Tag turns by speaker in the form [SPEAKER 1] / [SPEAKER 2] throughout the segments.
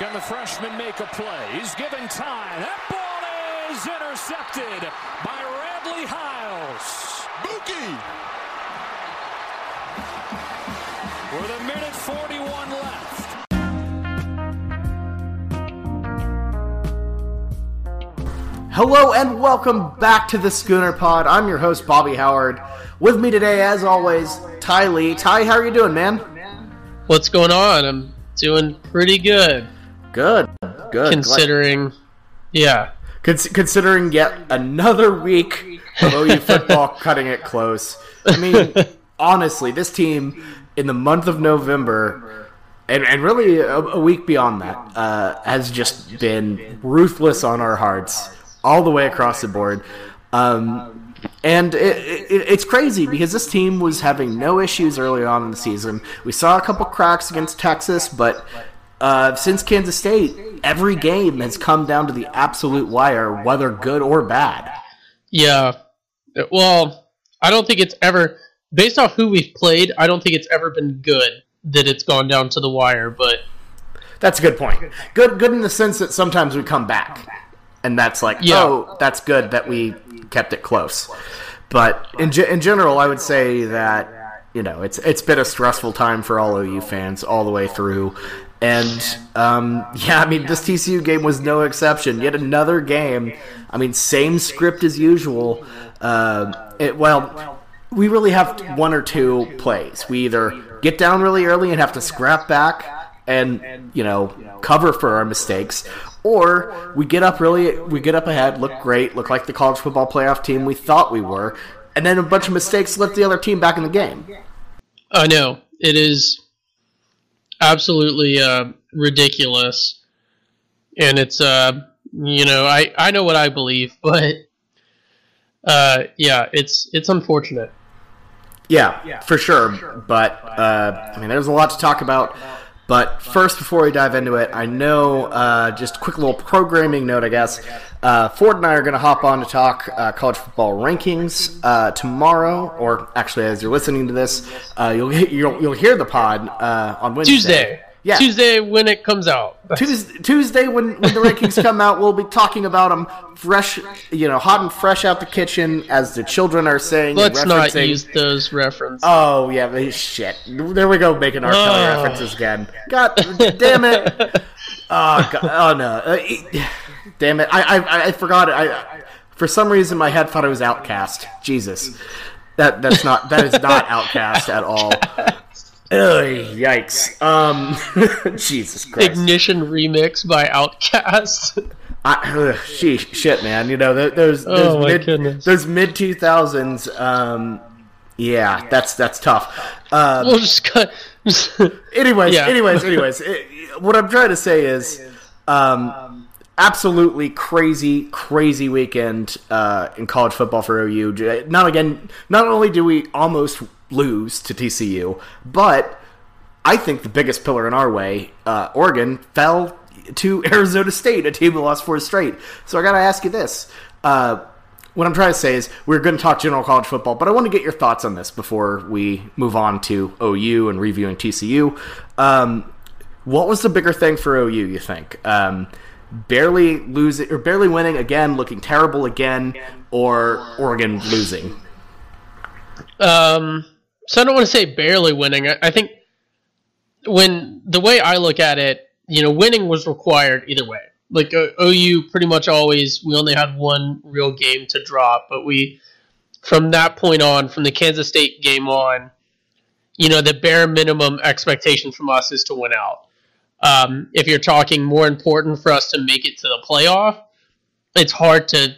[SPEAKER 1] Can the freshman make a play? He's given time. That ball is intercepted by Radley Hiles.
[SPEAKER 2] Buki!
[SPEAKER 1] With a minute 41 left.
[SPEAKER 3] Hello and welcome back to the Schooner Pod. I'm your host Bobby Howard. With me today, as always, Ty Lee. Ty, how are you doing, man?
[SPEAKER 4] What's going on? I'm doing pretty good.
[SPEAKER 3] Good, good.
[SPEAKER 4] Considering, yeah.
[SPEAKER 3] Cons- considering yet another week of OU football cutting it close. I mean, honestly, this team in the month of November, and, and really a, a week beyond that, uh, has just been ruthless on our hearts all the way across the board. Um, and it, it, it's crazy because this team was having no issues early on in the season. We saw a couple cracks against Texas, but uh, since Kansas State, every game has come down to the absolute wire, whether good or bad.
[SPEAKER 4] Yeah. Well, I don't think it's ever, based off who we've played, I don't think it's ever been good that it's gone down to the wire, but.
[SPEAKER 3] That's a good point. Good, good in the sense that sometimes we come back, and that's like,
[SPEAKER 4] Yeah.
[SPEAKER 3] oh, that's good that we kept it close. But in ge- in general, I would say that you know it's it's been a stressful time for all OU fans all the way through, and um, yeah, I mean this TCU game was no exception. Yet another game. I mean, same script as usual. Uh, it, well, we really have one or two plays. We either get down really early and have to scrap back and you know cover for our mistakes or we get up really we get up ahead look great look like the college football playoff team we thought we were and then a bunch of mistakes let the other team back in the game
[SPEAKER 4] I know. It is absolutely uh, ridiculous. And it's, uh, you know, I, I know what I believe, but uh, yeah, it's it's unfortunate.
[SPEAKER 3] yeah, yeah for sure but uh, i mean there's a lot to talk about but first before we dive into it i know uh, just a quick little programming note i guess uh, ford and i are going to hop on to talk uh, college football rankings uh, tomorrow or actually as you're listening to this uh, you'll, you'll, you'll hear the pod uh, on wednesday
[SPEAKER 4] Tuesday.
[SPEAKER 3] Yeah
[SPEAKER 4] Tuesday when it comes out.
[SPEAKER 3] Tuesday, Tuesday when, when the rankings come out, we'll be talking about them fresh, you know, hot and fresh out the kitchen, as the children are saying.
[SPEAKER 4] Let's not use those references.
[SPEAKER 3] Oh yeah, but shit. There we go, making our
[SPEAKER 4] Oh.
[SPEAKER 3] references again. God damn it! Oh, God. oh no! Uh, damn it! I, I I forgot it. I, I for some reason my head thought it was Outkast. Jesus, that that's not that is not Outkast at all. Ugh, yikes! Um, Jesus Christ!
[SPEAKER 4] Ignition remix by Outkast.
[SPEAKER 3] I, ugh, sheesh, shit, man. You know, those there's there's
[SPEAKER 4] Oh, my
[SPEAKER 3] mid
[SPEAKER 4] goodness.
[SPEAKER 3] there's mid two thousands. Um, yeah, that's that's tough. Um,
[SPEAKER 4] we'll just cut.
[SPEAKER 3] anyways,
[SPEAKER 4] Yeah.
[SPEAKER 3] anyways, anyways, it, what I'm trying to say is, um, absolutely crazy, crazy weekend uh, in college football for OU. Not again. Not only do we almost lose to TCU, but I think the biggest pillar in our way, uh, Oregon, fell to Arizona State, a team that lost four straight. So I got to ask you this. Uh, what I'm trying to say is we're going to talk general college football, but I want to get your thoughts on this before we move on to OU and reviewing TCU. Um, what was the bigger thing for OU? You think um, barely losing or barely winning again, looking terrible again, or Oregon losing?
[SPEAKER 4] Um, so I don't want to say barely winning. I, I think when the way I look at it, you know, winning was required either way. Like uh, OU, pretty much always we only had one real game to drop, but we from that point on, from the Kansas State game on, you know, the bare minimum expectation from us is to win out. Um, if you're talking more important for us to make it to the playoff, it's hard to.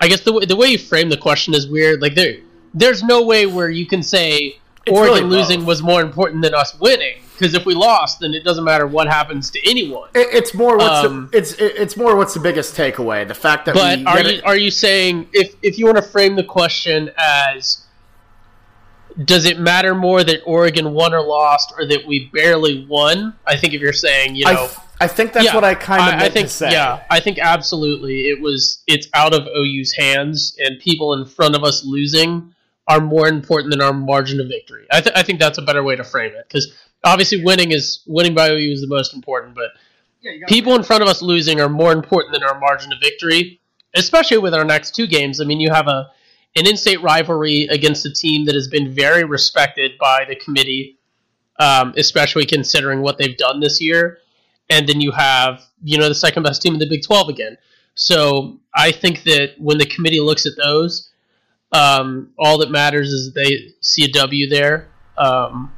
[SPEAKER 4] I guess the way, the way you frame the question is weird. Like there, there's no way where you can say
[SPEAKER 3] It's
[SPEAKER 4] Oregon
[SPEAKER 3] really
[SPEAKER 4] losing was more important than us winning. Because if we lost, then it doesn't matter what happens to anyone.
[SPEAKER 3] It, it's more what's
[SPEAKER 4] Um,
[SPEAKER 3] the, it's it, it's more what's the biggest takeaway? The fact that
[SPEAKER 4] But
[SPEAKER 3] we
[SPEAKER 4] are you
[SPEAKER 3] it-
[SPEAKER 4] are you saying if if you want to frame the question as does it matter more that Oregon won or lost, or that we barely won? I think if you're saying, you
[SPEAKER 3] I,
[SPEAKER 4] know,
[SPEAKER 3] I think that's
[SPEAKER 4] yeah,
[SPEAKER 3] what I kind of
[SPEAKER 4] I,
[SPEAKER 3] meant
[SPEAKER 4] I think. Yeah, I think absolutely it was. It's out of OU's hands, and people in front of us losing are more important than our margin of victory. I, th- I think that's a better way to frame it because obviously winning is winning by OU is the most important, but people in front of us losing are more important than our margin of victory, especially with our next two games. I mean, you have a an in-state rivalry against a team that has been very respected by the committee, um, especially considering what they've done this year, and then you have you know the second best team in the Big Twelve again. So I think that when the committee looks at those, um, all that matters is they see a W there. Um,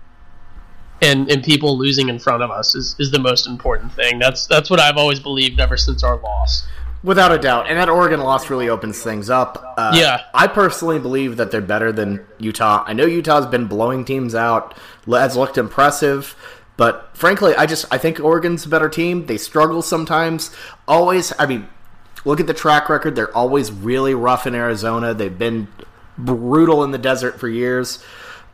[SPEAKER 4] and and people losing in front of us is, is the most important thing. That's that's what I've always believed ever since our loss.
[SPEAKER 3] Without a doubt, and that Oregon loss really opens things up. Uh,
[SPEAKER 4] Yeah.
[SPEAKER 3] I personally believe that they're better than Utah. I know Utah's been blowing teams out, has looked impressive, but frankly, I just I think Oregon's a better team. They struggle sometimes. Always, I mean, look at the track record. They're always really rough in Arizona. They've been brutal in the desert for years.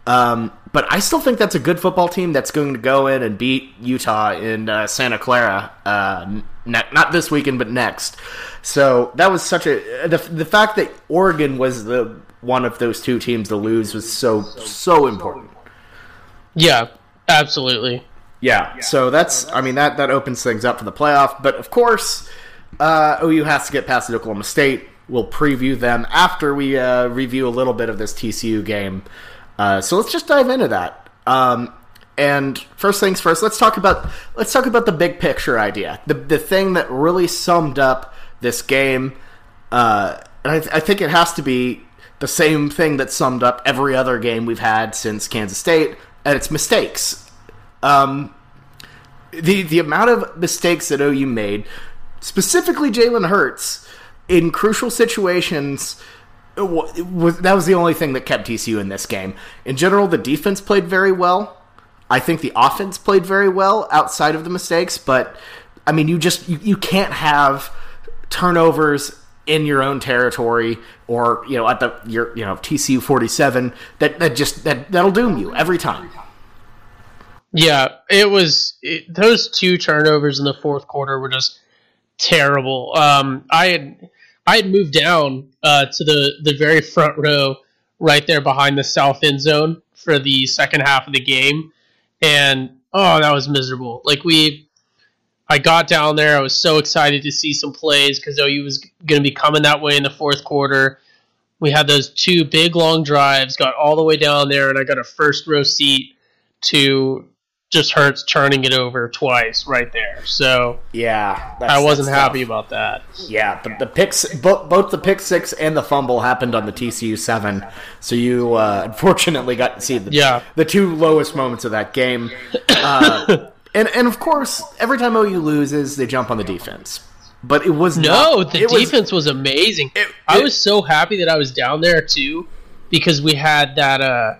[SPEAKER 3] Um, but I still think that's a good football team that's going to go in and beat Utah in uh, Santa Clara. Uh, ne- not this weekend, but next. So that was such a the, the fact that Oregon was the one of those two teams to lose was so so important.
[SPEAKER 4] Yeah, absolutely.
[SPEAKER 3] Yeah. So that's I mean that that opens things up for the playoff. But of course, uh, OU has to get past Oklahoma State. We'll preview them after we uh, review a little bit of this TCU game. Uh, so let's just dive into that. Um, and first things first, let's talk about let's talk about the big picture idea, the the thing that really summed up this game. Uh, and I, th- I think it has to be the same thing that summed up every other game we've had since Kansas State, and it's mistakes. Um, the the amount of mistakes that OU made, specifically Jalen Hurts, in crucial situations, it wa- it was, that was the only thing that kept TCU in this game. In general, the defense played very well. I think the offense played very well outside of the mistakes, but I mean, you just you, you can't have turnovers in your own territory or you know at the your you know TCU 47 that that just that that'll doom you every time.
[SPEAKER 4] Yeah, it was it, those two turnovers in the fourth quarter were just terrible. Um, I had I had moved down uh, to the the very front row, right there behind the south end zone for the second half of the game, and oh, that was miserable. Like we, I got down there, I was so excited to see some plays because OU was going to be coming that way in the fourth quarter. We had those two big long drives, got all the way down there, and I got a first row seat to just Hurts turning it over twice right there. So
[SPEAKER 3] Yeah,
[SPEAKER 4] I wasn't happy about that.
[SPEAKER 3] Yeah, the, the picks, both, both the pick six and the fumble happened on the TCU seven. So you uh, unfortunately got to see the
[SPEAKER 4] Yeah.
[SPEAKER 3] the two lowest moments of that game. Uh, and and of course, every time OU loses, they jump on the defense. But it was
[SPEAKER 4] No,
[SPEAKER 3] not,
[SPEAKER 4] the
[SPEAKER 3] it was-
[SPEAKER 4] defense was, amazing.
[SPEAKER 3] it-
[SPEAKER 4] I was so happy that I was down there too, because we had that uh,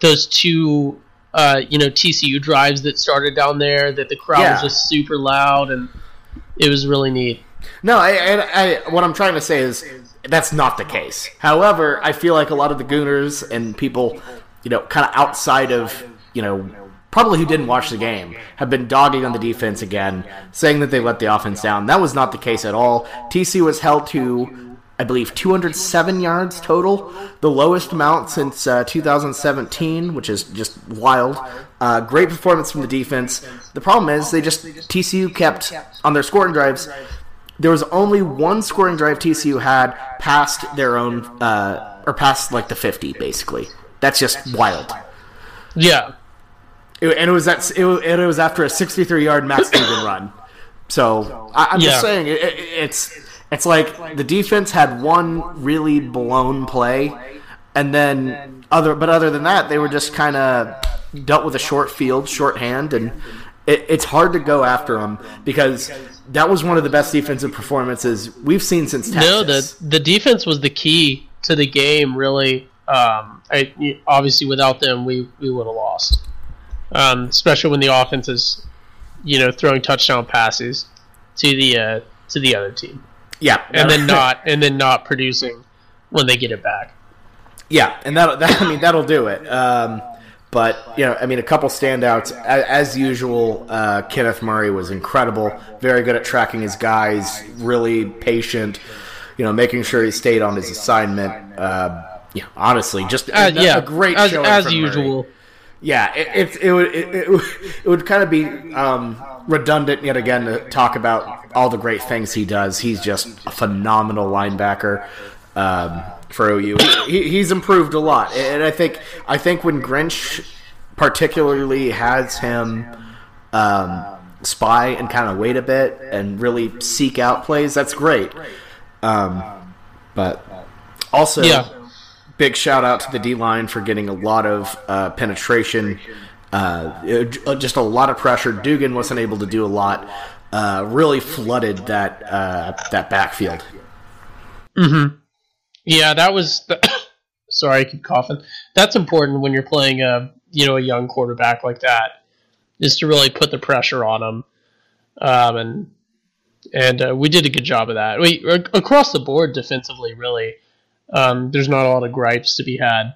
[SPEAKER 4] those two uh, you know TCU drives that started down there. That the crowd
[SPEAKER 3] Yeah.
[SPEAKER 4] was just super loud, and it was really neat.
[SPEAKER 3] No, I, I, I, what I'm trying to say is that's not the case. However, I feel like a lot of the Sooners and people, you know, kind of outside of, you know, probably who didn't watch the game, have been dogging on the defense again, saying that they let the offense down. That was not the case at all. TC was held to, I believe, 207 yards total, the lowest amount since uh, 2017, which is just wild. Uh, great performance from the defense. The problem is they just TCU kept on their scoring drives there was only one scoring drive TCU had past their own uh, or past like the 50 basically. That's just wild.
[SPEAKER 4] Yeah,
[SPEAKER 3] It- and it was that it, it was after a 63 yard Max Duggan run. So I, I'm
[SPEAKER 4] Yeah.
[SPEAKER 3] just saying it, it, it's it's like the defense had one really blown play, and then other but other than that they were just kind of dealt with a short field, short hand, and it, it's hard to go after them because that was one of the best defensive performances we've seen since Texas.
[SPEAKER 4] no, the the defense was the key to the game. Really, um, I, obviously without them, we we would have lost. Um, especially when the offense is, you know, throwing touchdown passes to the uh, to the other team.
[SPEAKER 3] Yeah,
[SPEAKER 4] and then not and then not producing when they get it back.
[SPEAKER 3] Yeah, and that, that I mean that'll do it. Um, but you know, I mean, a couple standouts as, as usual. Uh, Kenneth Murray was incredible, very good at tracking his guys, really patient. You know, making sure he stayed on his assignment. Uh, yeah, honestly, just
[SPEAKER 4] Uh, yeah,
[SPEAKER 3] a great
[SPEAKER 4] as, as
[SPEAKER 3] from Murray. Yeah, it, it, it would it, it would kind of be um, redundant yet again to talk about all the great things he does. He's just a phenomenal linebacker um, for OU. He, he's improved a lot, and I think I think when Grinch particularly has him um, spy and kind of wait a bit and really seek out plays, that's great. Um, but also,
[SPEAKER 4] Yeah.
[SPEAKER 3] Big shout out to the D line for getting a lot of uh, penetration, uh, just a lot of pressure. Duggan wasn't able to do a lot. Uh, really flooded that uh, that backfield.
[SPEAKER 4] Yeah, that was. The, sorry, I keep coughing. That's important when you're playing a you know a young quarterback like that, is to really put the pressure on him, um, and and uh, we did a good job of that. We across the board defensively, really. Um, there's not a lot of gripes to be had.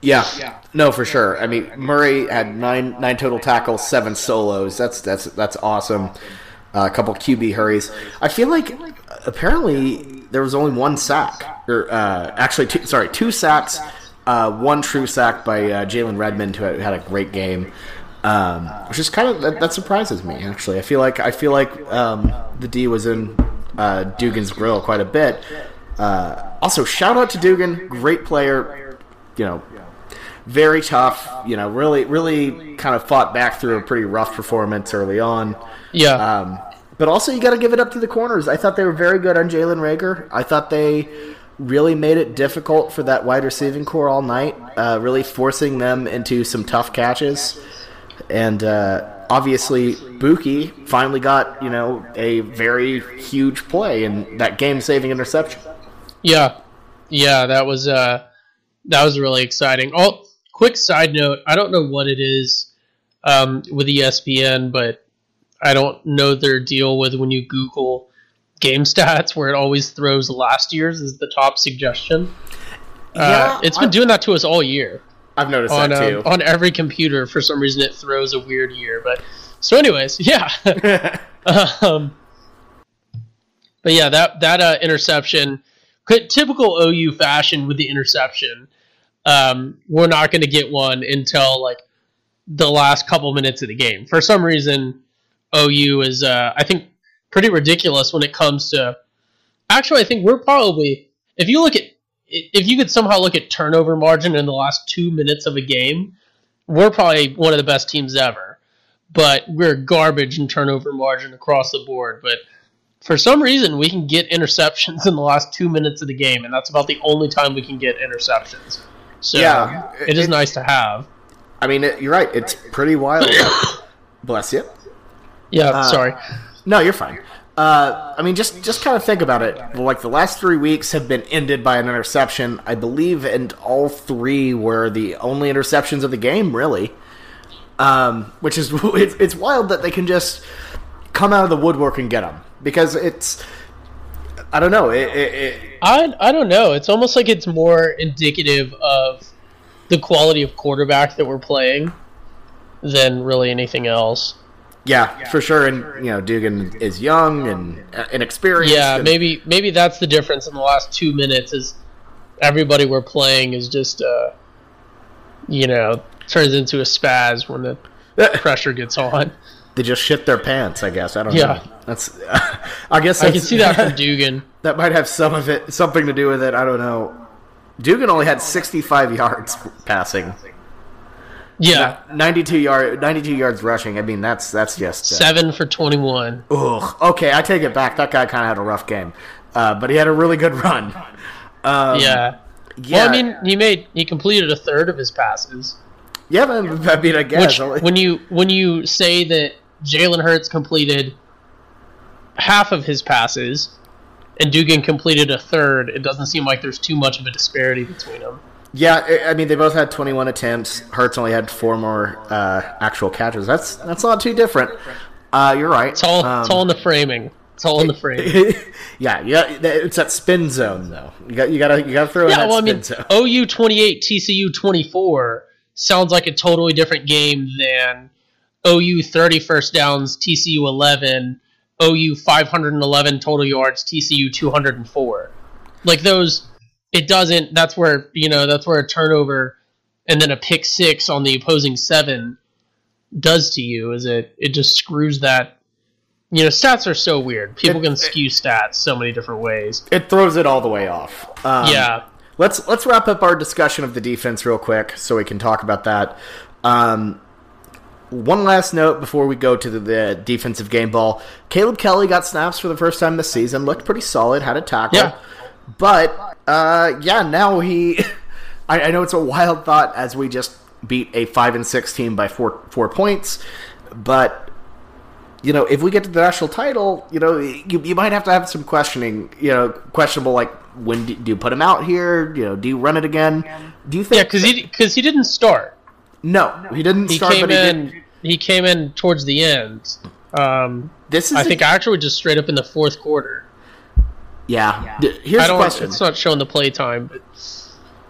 [SPEAKER 3] Yeah, no, for sure. I mean, Murray had nine nine total tackles, seven solos. That's that's that's awesome. Uh, a couple QB hurries. I feel like apparently there was only one sack, or uh, actually, two, sorry, two sacks. Uh, one true sack by uh, Jalen Redmond, who had, had a great game. Um, which is kind of that, that surprises me. Actually, I feel like I feel like um, the D was in uh, Duggan's grill quite a bit. Uh, also, shout out to Duggan, great player. You know, very tough. You know, really, really kind of fought back through a pretty rough performance early on.
[SPEAKER 4] Yeah,
[SPEAKER 3] Um, but also, you got to give it up to the corners. I thought they were very good on Jalen Reagor. I thought they really made it difficult for that wide receiving corps all night, uh, really forcing them into some tough catches. And uh, obviously, Buki finally got you know a very huge play and that game-saving interception.
[SPEAKER 4] Yeah, yeah, that was uh, that was really exciting. Oh, quick side note: I don't know what it is um, with ESPN, but I don't know their deal with when you Google game stats, where it always throws last year's as the top suggestion. uh, it's been
[SPEAKER 3] I-
[SPEAKER 4] doing that to us all year
[SPEAKER 3] I've noticed
[SPEAKER 4] on
[SPEAKER 3] that
[SPEAKER 4] um,
[SPEAKER 3] too.
[SPEAKER 4] on every computer. For some reason, it throws a weird year. But so, anyways, yeah. um, but yeah, that that uh, interception, typical OU fashion with the interception. Um, we're not going to get one until like the last couple minutes of the game. For some reason, OU is uh, I think pretty ridiculous when it comes to. Actually, I think we're probably if you look at if you could somehow look at turnover margin in the last two minutes of a game, we're probably one of the best teams ever. But we're garbage in turnover margin across the board. But for some reason, we can get interceptions in the last two minutes of the game, and that's about the only time we can get interceptions. So
[SPEAKER 3] Yeah,
[SPEAKER 4] it is
[SPEAKER 3] it-
[SPEAKER 4] nice to have.
[SPEAKER 3] I mean, it, you're right. It's pretty wild. Bless you.
[SPEAKER 4] Yeah,
[SPEAKER 3] Uh,
[SPEAKER 4] sorry.
[SPEAKER 3] No, you're fine. Uh, I mean, just just kind of think about it. Like the last three weeks have been ended by an interception, I believe, and all three were the only interceptions of the game, really. Um, which is it's, it's wild that they can just come out of the woodwork and get them because it's I don't know. It, it, it,
[SPEAKER 4] I I don't know. It's almost like it's more indicative of the quality of quarterback that we're playing than really anything else.
[SPEAKER 3] yeah, for sure. And you know, Duggan is young and inexperienced.
[SPEAKER 4] Yeah,
[SPEAKER 3] and-
[SPEAKER 4] maybe maybe that's the difference in the last two minutes is everybody we're playing is just uh you know turns into a spaz when the pressure gets on.
[SPEAKER 3] They just shit their pants. I guess I don't
[SPEAKER 4] Yeah.
[SPEAKER 3] know. That's I guess
[SPEAKER 4] I can see that from Duggan.
[SPEAKER 3] That might have some of it, something to do with it. I don't know. Duggan only had 65 yards passing,
[SPEAKER 4] Yeah,
[SPEAKER 3] 92 yard, 92 yards rushing. I mean, that's that's just. Uh,
[SPEAKER 4] seven for twenty-one.
[SPEAKER 3] ugh. Okay, I take it back. That guy kind of had a rough game, uh, but he had a really good run. Um,
[SPEAKER 4] yeah.
[SPEAKER 3] yeah.
[SPEAKER 4] Well, I mean, he made he completed a third of his passes.
[SPEAKER 3] yeah. I mean, I guess.
[SPEAKER 4] Which, when you when you say that Jalen Hurts completed half of his passes and Duggan completed a third, it doesn't seem like there's too much of a disparity between them.
[SPEAKER 3] yeah, I- I mean, they both had 21 attempts. Hurts only had four more uh, actual catches. That's that's not too different. Uh, you're right.
[SPEAKER 4] It's all
[SPEAKER 3] Um,
[SPEAKER 4] it's all in the framing. It's all in the frame.
[SPEAKER 3] yeah, yeah, it's that spin zone though. You got you gotta you gotta throw in
[SPEAKER 4] Yeah,
[SPEAKER 3] that
[SPEAKER 4] well, I
[SPEAKER 3] spin
[SPEAKER 4] mean,
[SPEAKER 3] zone.
[SPEAKER 4] OU 28, TCU 24 sounds like a totally different game than OU 30 first downs, TCU 11, OU 511 total yards, TCU 204. Like those, it doesn't. That's where you know that's where a turnover and then a pick six on the opposing seven does to you is it it just screws that you know stats are so weird people
[SPEAKER 3] It-
[SPEAKER 4] can skew stats so many different ways
[SPEAKER 3] It throws it all the way off. Um,
[SPEAKER 4] yeah
[SPEAKER 3] Let's let's wrap up our discussion of the defense real quick, so we can talk about that. Um, one last note before we go to the, the defensive game ball. Caleb Kelly got snaps for the first time this season. Looked pretty solid. Had a tackle.
[SPEAKER 4] Yeah.
[SPEAKER 3] But uh, yeah, now he. I, I know it's a wild thought as we just beat a five and six team by four four points, but you know, if we get to the national title, you know, you, you might have to have some questioning, you know, questionable like when do, do you put him out here? You know, do you run it again? Do you think?
[SPEAKER 4] yeah because he because he didn't start
[SPEAKER 3] no, he didn't
[SPEAKER 4] he
[SPEAKER 3] start,
[SPEAKER 4] came
[SPEAKER 3] but he
[SPEAKER 4] in
[SPEAKER 3] did.
[SPEAKER 4] he came in towards the end um
[SPEAKER 3] This is,
[SPEAKER 4] i
[SPEAKER 3] a-
[SPEAKER 4] think actually just straight up in the fourth quarter
[SPEAKER 3] yeah. D- Here's
[SPEAKER 4] i
[SPEAKER 3] the
[SPEAKER 4] don't
[SPEAKER 3] question:
[SPEAKER 4] it's not showing the play time but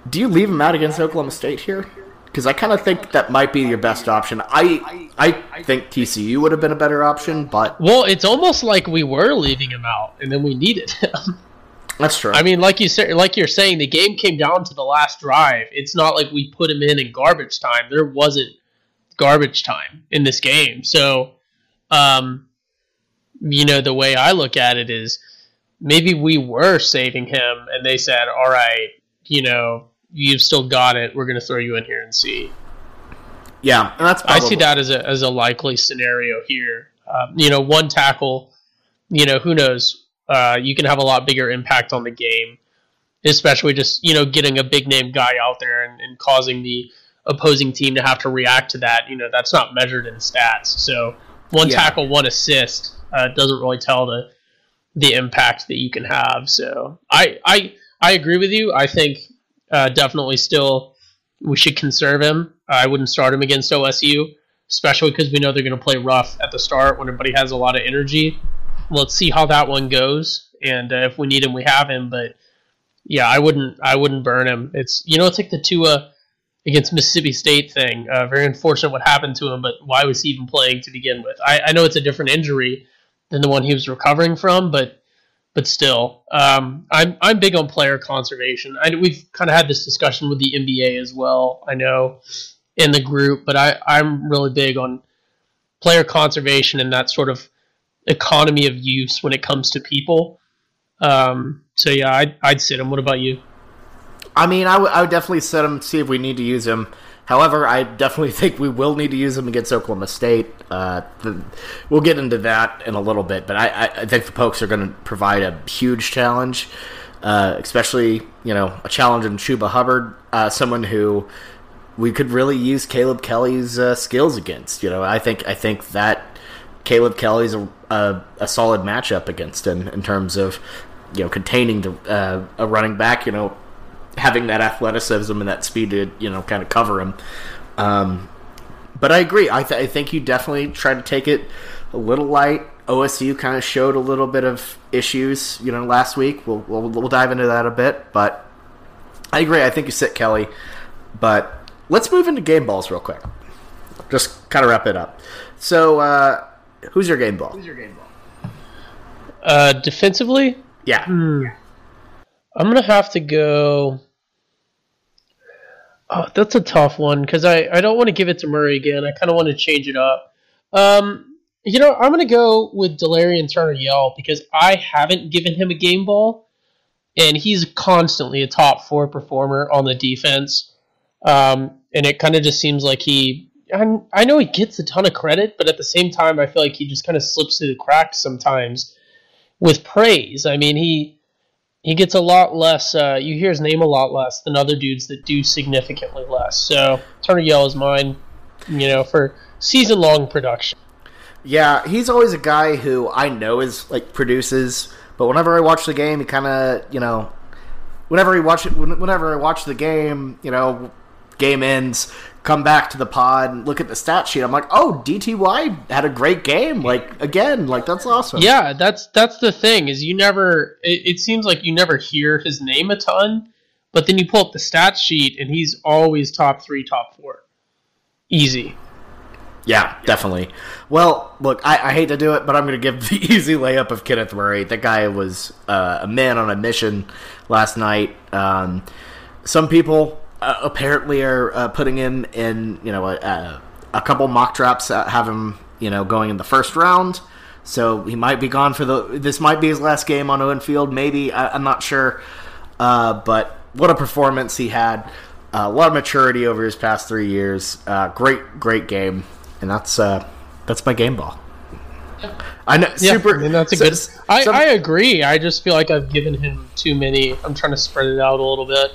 [SPEAKER 3] Do you leave him out against Oklahoma State here? Because I kind of think that might be your best option. I I think TCU would have been a better option, but
[SPEAKER 4] well it's almost like we were leaving him out and then we needed him
[SPEAKER 3] that's true.
[SPEAKER 4] I mean, like you said, like you're saying, the game came down to the last drive. It's not like we put him in in garbage time. There wasn't garbage time in this game. So, um, you know, the way I look at it is maybe we were saving him, and they said, "All right, you know, you've still got it. We're going to throw you in here and see."
[SPEAKER 3] yeah, and that's
[SPEAKER 4] I see that as a as a likely scenario here. Um, you know, one tackle. You know, who knows? Uh, you can have a lot bigger impact on the game, especially just you know getting a big name guy out there and, and causing the opposing team to have to react to that. You know, that's not measured in stats. So one
[SPEAKER 3] Yeah.
[SPEAKER 4] tackle, one assist uh, doesn't really tell the the impact that you can have. So I I I agree with you. I think uh, definitely still we should conserve him. I wouldn't start him against OSU, especially because we know they're going to play rough at the start when everybody has a lot of energy. Let's see how that one goes, and uh, if we need him, we have him. But yeah, I wouldn't I wouldn't burn him. It's you know it's like the Tua against Mississippi State thing. Uh, very unfortunate what happened to him, but why was he even playing to begin with? I, I know it's a different injury than the one he was recovering from, but but still, um, I'm I'm big on player conservation. I, we've kind of had this discussion with the NBA as well. I know in the group, but I I'm really big on player conservation and that sort of economy of use when it comes to people. Um, so yeah, I'd, I'd sit him. What about you?
[SPEAKER 3] I mean, I would- I would definitely set him, see if we need to use him. However, I definitely think we will need to use him against Oklahoma State. Uh, the, we'll get into that in a little bit, but I, I, I think the Pokes are going to provide a huge challenge, uh, especially you know a challenge in Chuba Hubbard, uh, someone who we could really use Caleb Kelly's uh, skills against. You know, I think I think that Caleb Kelly's a, a, a solid matchup against him in terms of you know containing the uh, a running back. You know, having that athleticism and that speed to you know kind of cover him. Um, but I agree. I, th- I think you definitely try to take it a little light. OSU kind of showed a little bit of issues, you know, last week. We'll, we'll we'll dive into that a bit, but I agree. I think you sit Kelly, but let's move into game balls real quick. Just kind of wrap it up. So, uh, who's your game ball? Who's your game ball?
[SPEAKER 4] Uh, defensively,
[SPEAKER 3] Yeah,
[SPEAKER 4] I'm gonna have to go. Oh, that's a tough one because I, I don't want to give it to Murray again. I kind of want to change it up. Um, you know, I'm gonna go with Delarrin Turner Yell because I haven't given him a game ball, and he's constantly a top four performer on the defense. Um, and it kind of just seems like he. I, I know he gets a ton of credit, but at the same time, I feel like he just kind of slips through the cracks sometimes with praise. I mean, he he gets a lot less. Uh, you hear his name a lot less than other dudes that do significantly less. So Turner Yell is mine. You know, for season long production.
[SPEAKER 3] yeah. He's always a guy who I know is like produces, but whenever I watch the game, he kind of you know, whenever he watch it, whenever I watch the game, you know, game ends, come back to the pod, and look at the stat sheet. I'm like, oh, DTY had a great game. Like again, like that's awesome.
[SPEAKER 4] Yeah, that's that's the thing is you never. It, it seems like you never hear his name a ton, but then you pull up the stat sheet and he's always top three, top four, easy.
[SPEAKER 3] Yeah, definitely. Well, look, I, I hate to do it, but I'm going to give the easy layup of Kenneth Murray. That guy was uh, a man on a mission last night. Um, some people uh, apparently are uh, putting him in, you know, a, a, couple mock drafts have him, you know, going in the first round. So he might be gone for the. This might be his last game on Owen Field. Maybe I, am not sure. Uh, but what a performance he had. Uh, a lot of maturity over his past three years. Uh, great, great game, and that's uh, that's my game ball. I know.
[SPEAKER 4] Yeah,
[SPEAKER 3] super.
[SPEAKER 4] I mean, that's a
[SPEAKER 3] so-
[SPEAKER 4] good. I,
[SPEAKER 3] some-
[SPEAKER 4] I agree. I just feel like I've given him too many. I'm trying to spread it out a little bit.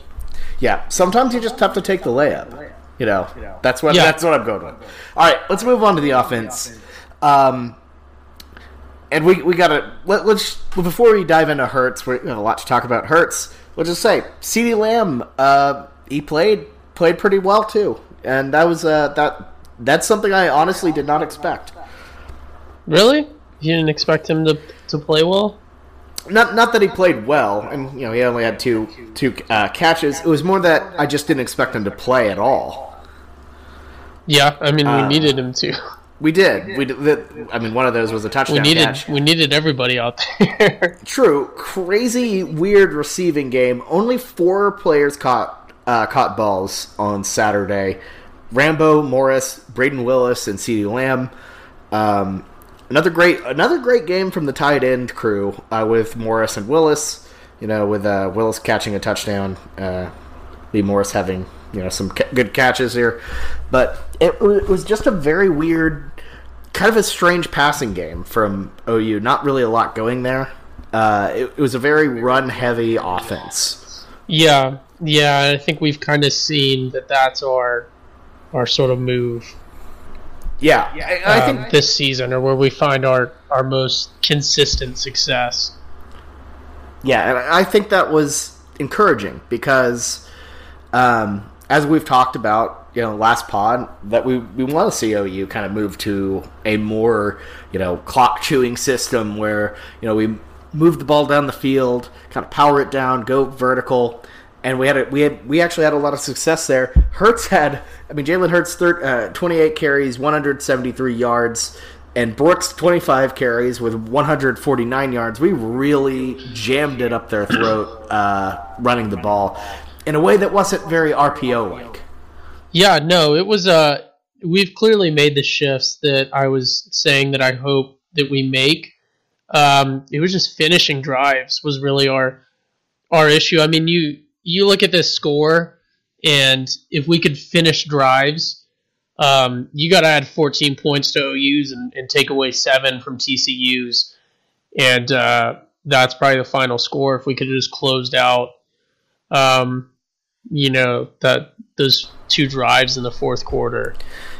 [SPEAKER 3] Yeah, sometimes you just have to take the layup. You know, that's what
[SPEAKER 4] Yeah.
[SPEAKER 3] that's what I'm going with. All right, let's move on to the offense. Um, and we we gotta let, let's before we dive into Hurts, we have a lot to talk about Hurts. Let's just say, CeeDee Lamb, uh, he played played pretty well too, and that was uh, that that's something I honestly did not expect.
[SPEAKER 4] Really? You didn't expect him to to play well?
[SPEAKER 3] Not not that he played well, and you know he only had two two uh, catches. It was more that I just didn't expect him to play at all.
[SPEAKER 4] Yeah, I mean, we
[SPEAKER 3] Uh,
[SPEAKER 4] needed him to.
[SPEAKER 3] We did. We did. I mean, one of those was a touchdown
[SPEAKER 4] We needed
[SPEAKER 3] catch.
[SPEAKER 4] we needed everybody out there.
[SPEAKER 3] True. Crazy, weird receiving game. Only four players caught uh, caught balls on Saturday. Rambo, Morris, Brayden Willis, and CeeDee Lamb. Um, another great another great game from the tight end crew uh, with Morris and Willis. You know, with uh, Willis catching a touchdown, uh, Lee Morris having you know some ca- good catches here, but it, it was just a very weird, kind of a strange passing game from OU. Not really a lot going there. Uh, it, it was a very run heavy offense.
[SPEAKER 4] yeah, yeah. I think we've kind of seen that that's our our sort of move
[SPEAKER 3] Yeah, I, I
[SPEAKER 4] um,
[SPEAKER 3] think
[SPEAKER 4] this season, or where we find our our most consistent success.
[SPEAKER 3] Yeah, and I think that was encouraging because, um, as we've talked about, you know, last pod, that we, we want to see OU kind of move to a more, you know, clock chewing system where, you know, we move the ball down the field, kind of power it down, go vertical. And we had a, we had we actually had a lot of success there. Hurts had, I mean, Jalen Hurts, thir- uh, 28 carries, 173 yards, and Brooks 25 carries with 149 yards. We really jammed it up their throat uh, running the ball in a way that wasn't very RPO like.
[SPEAKER 4] Yeah, no, it was Uh, we've clearly made the shifts that I was saying that I hope that we make. Um, it was just finishing drives was really our our issue. I mean, you you look at this score, and if we could finish drives, um, you got to add 14 points to OU's and, and take away seven from TCU's, and uh, that's probably the final score. If we could have just closed out, um, you know, that those two drives in the fourth quarter.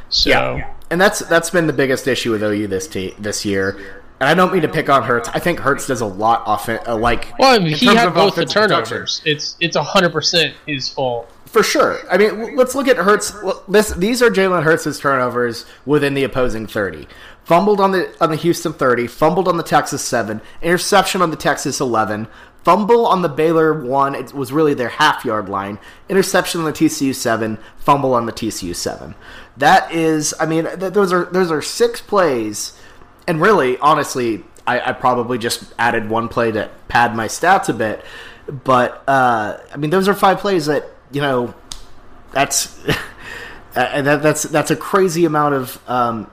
[SPEAKER 4] So
[SPEAKER 3] Yeah, and that's that's been the biggest issue with OU this this year. And I don't mean to pick on Hurts. I think Hurts does a lot off uh, like
[SPEAKER 4] well, I mean, he had both the turnovers. It's it's hundred percent his fault.
[SPEAKER 3] For sure. I mean, let's look at Hurts. This these are Jalen Hurts' turnovers within the opposing thirty. Fumbled on the on the Houston thirty. Fumbled on the Texas seven. Interception on the Texas eleven. Fumble on the Baylor one. It was really their half yard line. Interception on the TCU seven. Fumble on the TCU seven. That is. I mean, th- those are those are six plays. And really, honestly, I, I probably just added one play to pad my stats a bit. But uh, I mean, those are five plays that you know that's and that, that's that's a crazy amount of. Um,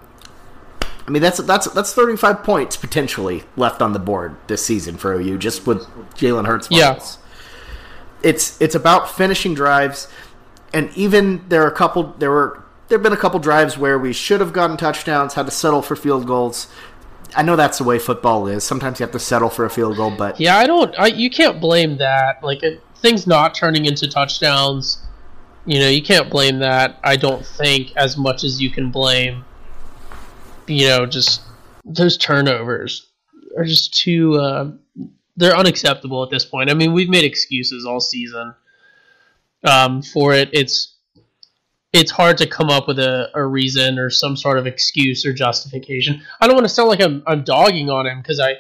[SPEAKER 3] I mean, that's that's that's thirty five points potentially left on the board this season for OU just with Jalen Hurts.
[SPEAKER 4] Yeah.
[SPEAKER 3] It's it's about finishing drives, and even there are a couple. There were there have been a couple drives where we should have gotten touchdowns, had to settle for field goals. I know that's the way football is. Sometimes you have to settle for a field goal, but
[SPEAKER 4] Yeah, I don't. I, you can't blame that. Like it, things not turning into touchdowns. You know, you can't blame that. I don't think as much as you can blame. You know, just those turnovers are just too. Uh, they're unacceptable at this point. I mean, we've made excuses all season um, for it. It's it's hard to come up with a, a reason or some sort of excuse or justification. I don't want to sound like I'm I'm dogging on him because I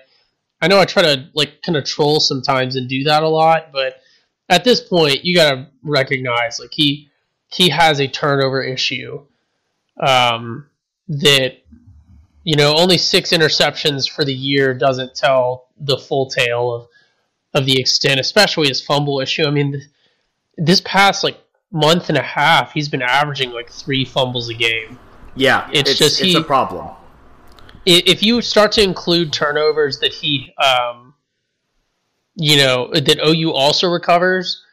[SPEAKER 4] I know I try to like kind of troll sometimes and do that a lot, but at this point you got to recognize like he he has a turnover issue um, that you know only six interceptions for the year doesn't tell the full tale of of the extent, especially his fumble issue. I mean, this past like month and a half, he's been averaging like three fumbles a game.
[SPEAKER 3] Yeah,
[SPEAKER 4] It's
[SPEAKER 3] it's,
[SPEAKER 4] just
[SPEAKER 3] it's
[SPEAKER 4] he-
[SPEAKER 3] a problem.
[SPEAKER 4] if you start to include turnovers that he, um, you know, that OU also recovers,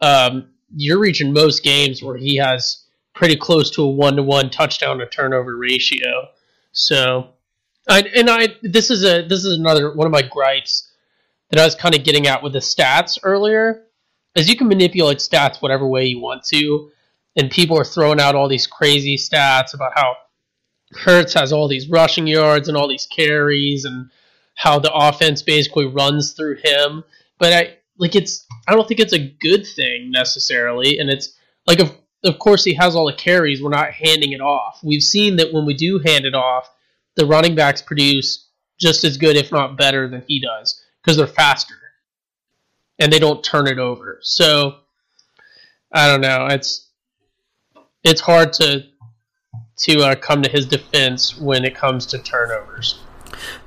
[SPEAKER 4] um, you're reaching most games where he has pretty close to a one to one touchdown to turnover ratio. So, I, and I this is a this is another one of my gripes that I was kind of getting at with the stats earlier, is you can manipulate stats whatever way you want to, and people are throwing out all these crazy stats about how Hurts has all these rushing yards and all these carries and how the offense basically runs through him. But I like it's I don't think it's a good thing necessarily. And it's like of of course he has all the carries, we're not handing it off. We've seen that when we do hand it off, the running backs produce just as good, if not better, than he does, because they're faster. And they don't turn it over. So I don't know. It's it's hard to to uh, come to his defense when it comes to turnovers.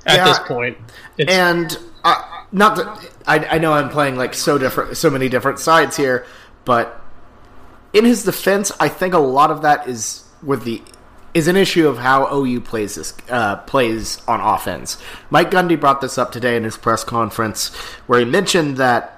[SPEAKER 4] At
[SPEAKER 3] Yeah.
[SPEAKER 4] this point, it's,
[SPEAKER 3] And uh, not that I, I know I'm playing like so different, so many different sides here, but in his defense, I think a lot of that is with the is an issue of how OU plays this uh, plays on offense. Mike Gundy brought this up today in his press conference, where he mentioned that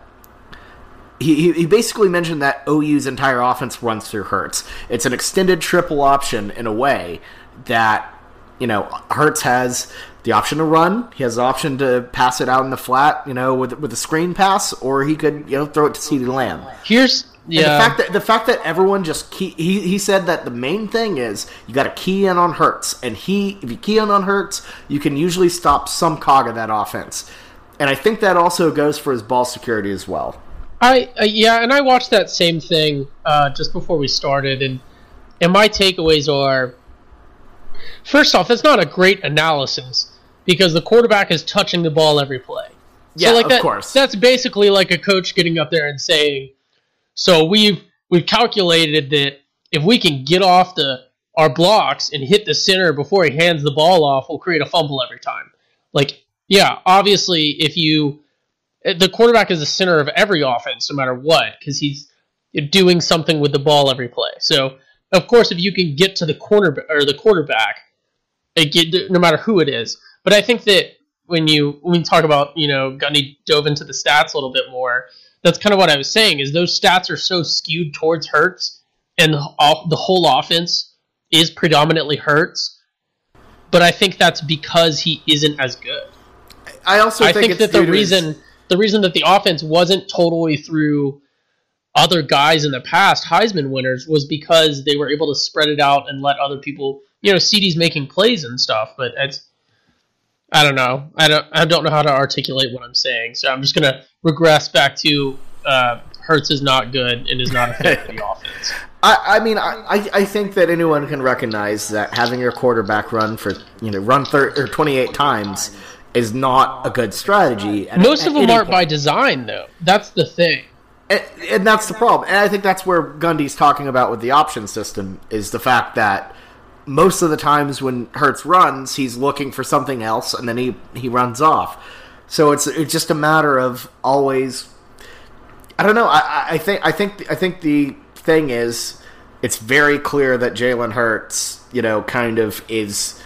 [SPEAKER 3] he, he- basically mentioned that OU's entire offense runs through Hurts. It's an extended triple option in a way that you know Hurts has the option to run. He has the option to pass it out in the flat, you know, with with a screen pass, or he could you know throw it to CeeDee Lamb.
[SPEAKER 4] here's
[SPEAKER 3] And the fact that the fact that everyone just key, he he said that the main thing is you got to key in on Hurts, and he if you key in on Hurts, you can usually stop some cog of that offense. And I think that also goes for his ball security as well.
[SPEAKER 4] I uh, yeah, and I watched that same thing uh, just before we started, and and my takeaways are: first off, it's not a great analysis because the quarterback is touching the ball every play.
[SPEAKER 3] Yeah,
[SPEAKER 4] so like
[SPEAKER 3] of
[SPEAKER 4] that,
[SPEAKER 3] course.
[SPEAKER 4] That's basically like a coach getting up there and saying, "So we've we've calculated that if we can get off the our blocks and hit the center before he hands the ball off, we'll create a fumble every time." Like, yeah, obviously, if you the quarterback is the center of every offense, no matter what, because he's doing something with the ball every play. So, of course, if you can get to the corner or the quarterback, get, no matter who it is. But I think that when you when we talk about you know Gundy dove into the stats a little bit more, that's kind of what I was saying. Is those stats are so skewed towards Hurts, and the, all, the whole offense is predominantly Hurts. But I think that's because he isn't as good.
[SPEAKER 3] I also
[SPEAKER 4] I
[SPEAKER 3] think,
[SPEAKER 4] that the
[SPEAKER 3] to his-
[SPEAKER 4] reason the reason that the offense wasn't totally through other guys in the past Heisman winners was because they were able to spread it out and let other people, you know, CeeDee's making plays and stuff. But it's I don't know. I don't I don't know how to articulate what I'm saying. So I'm just gonna regress back to uh, Hurts is not good and is not a fit for the offense.
[SPEAKER 3] I, I mean, I, I- think that anyone can recognize that having your quarterback run for you know run thir- or twenty eight times is not a good strategy. at-
[SPEAKER 4] Most of them aren't
[SPEAKER 3] point.
[SPEAKER 4] by design, though. That's the thing.
[SPEAKER 3] and, and that's the problem. And I think that's where Gundy's talking about with the option system is the fact that most of the times when Hurts runs, he's looking for something else, and then he he runs off. So it's it's just a matter of always. I don't know. I, I- I think I think I think the thing is, it's very clear that Jalen Hurts, you know, kind of is,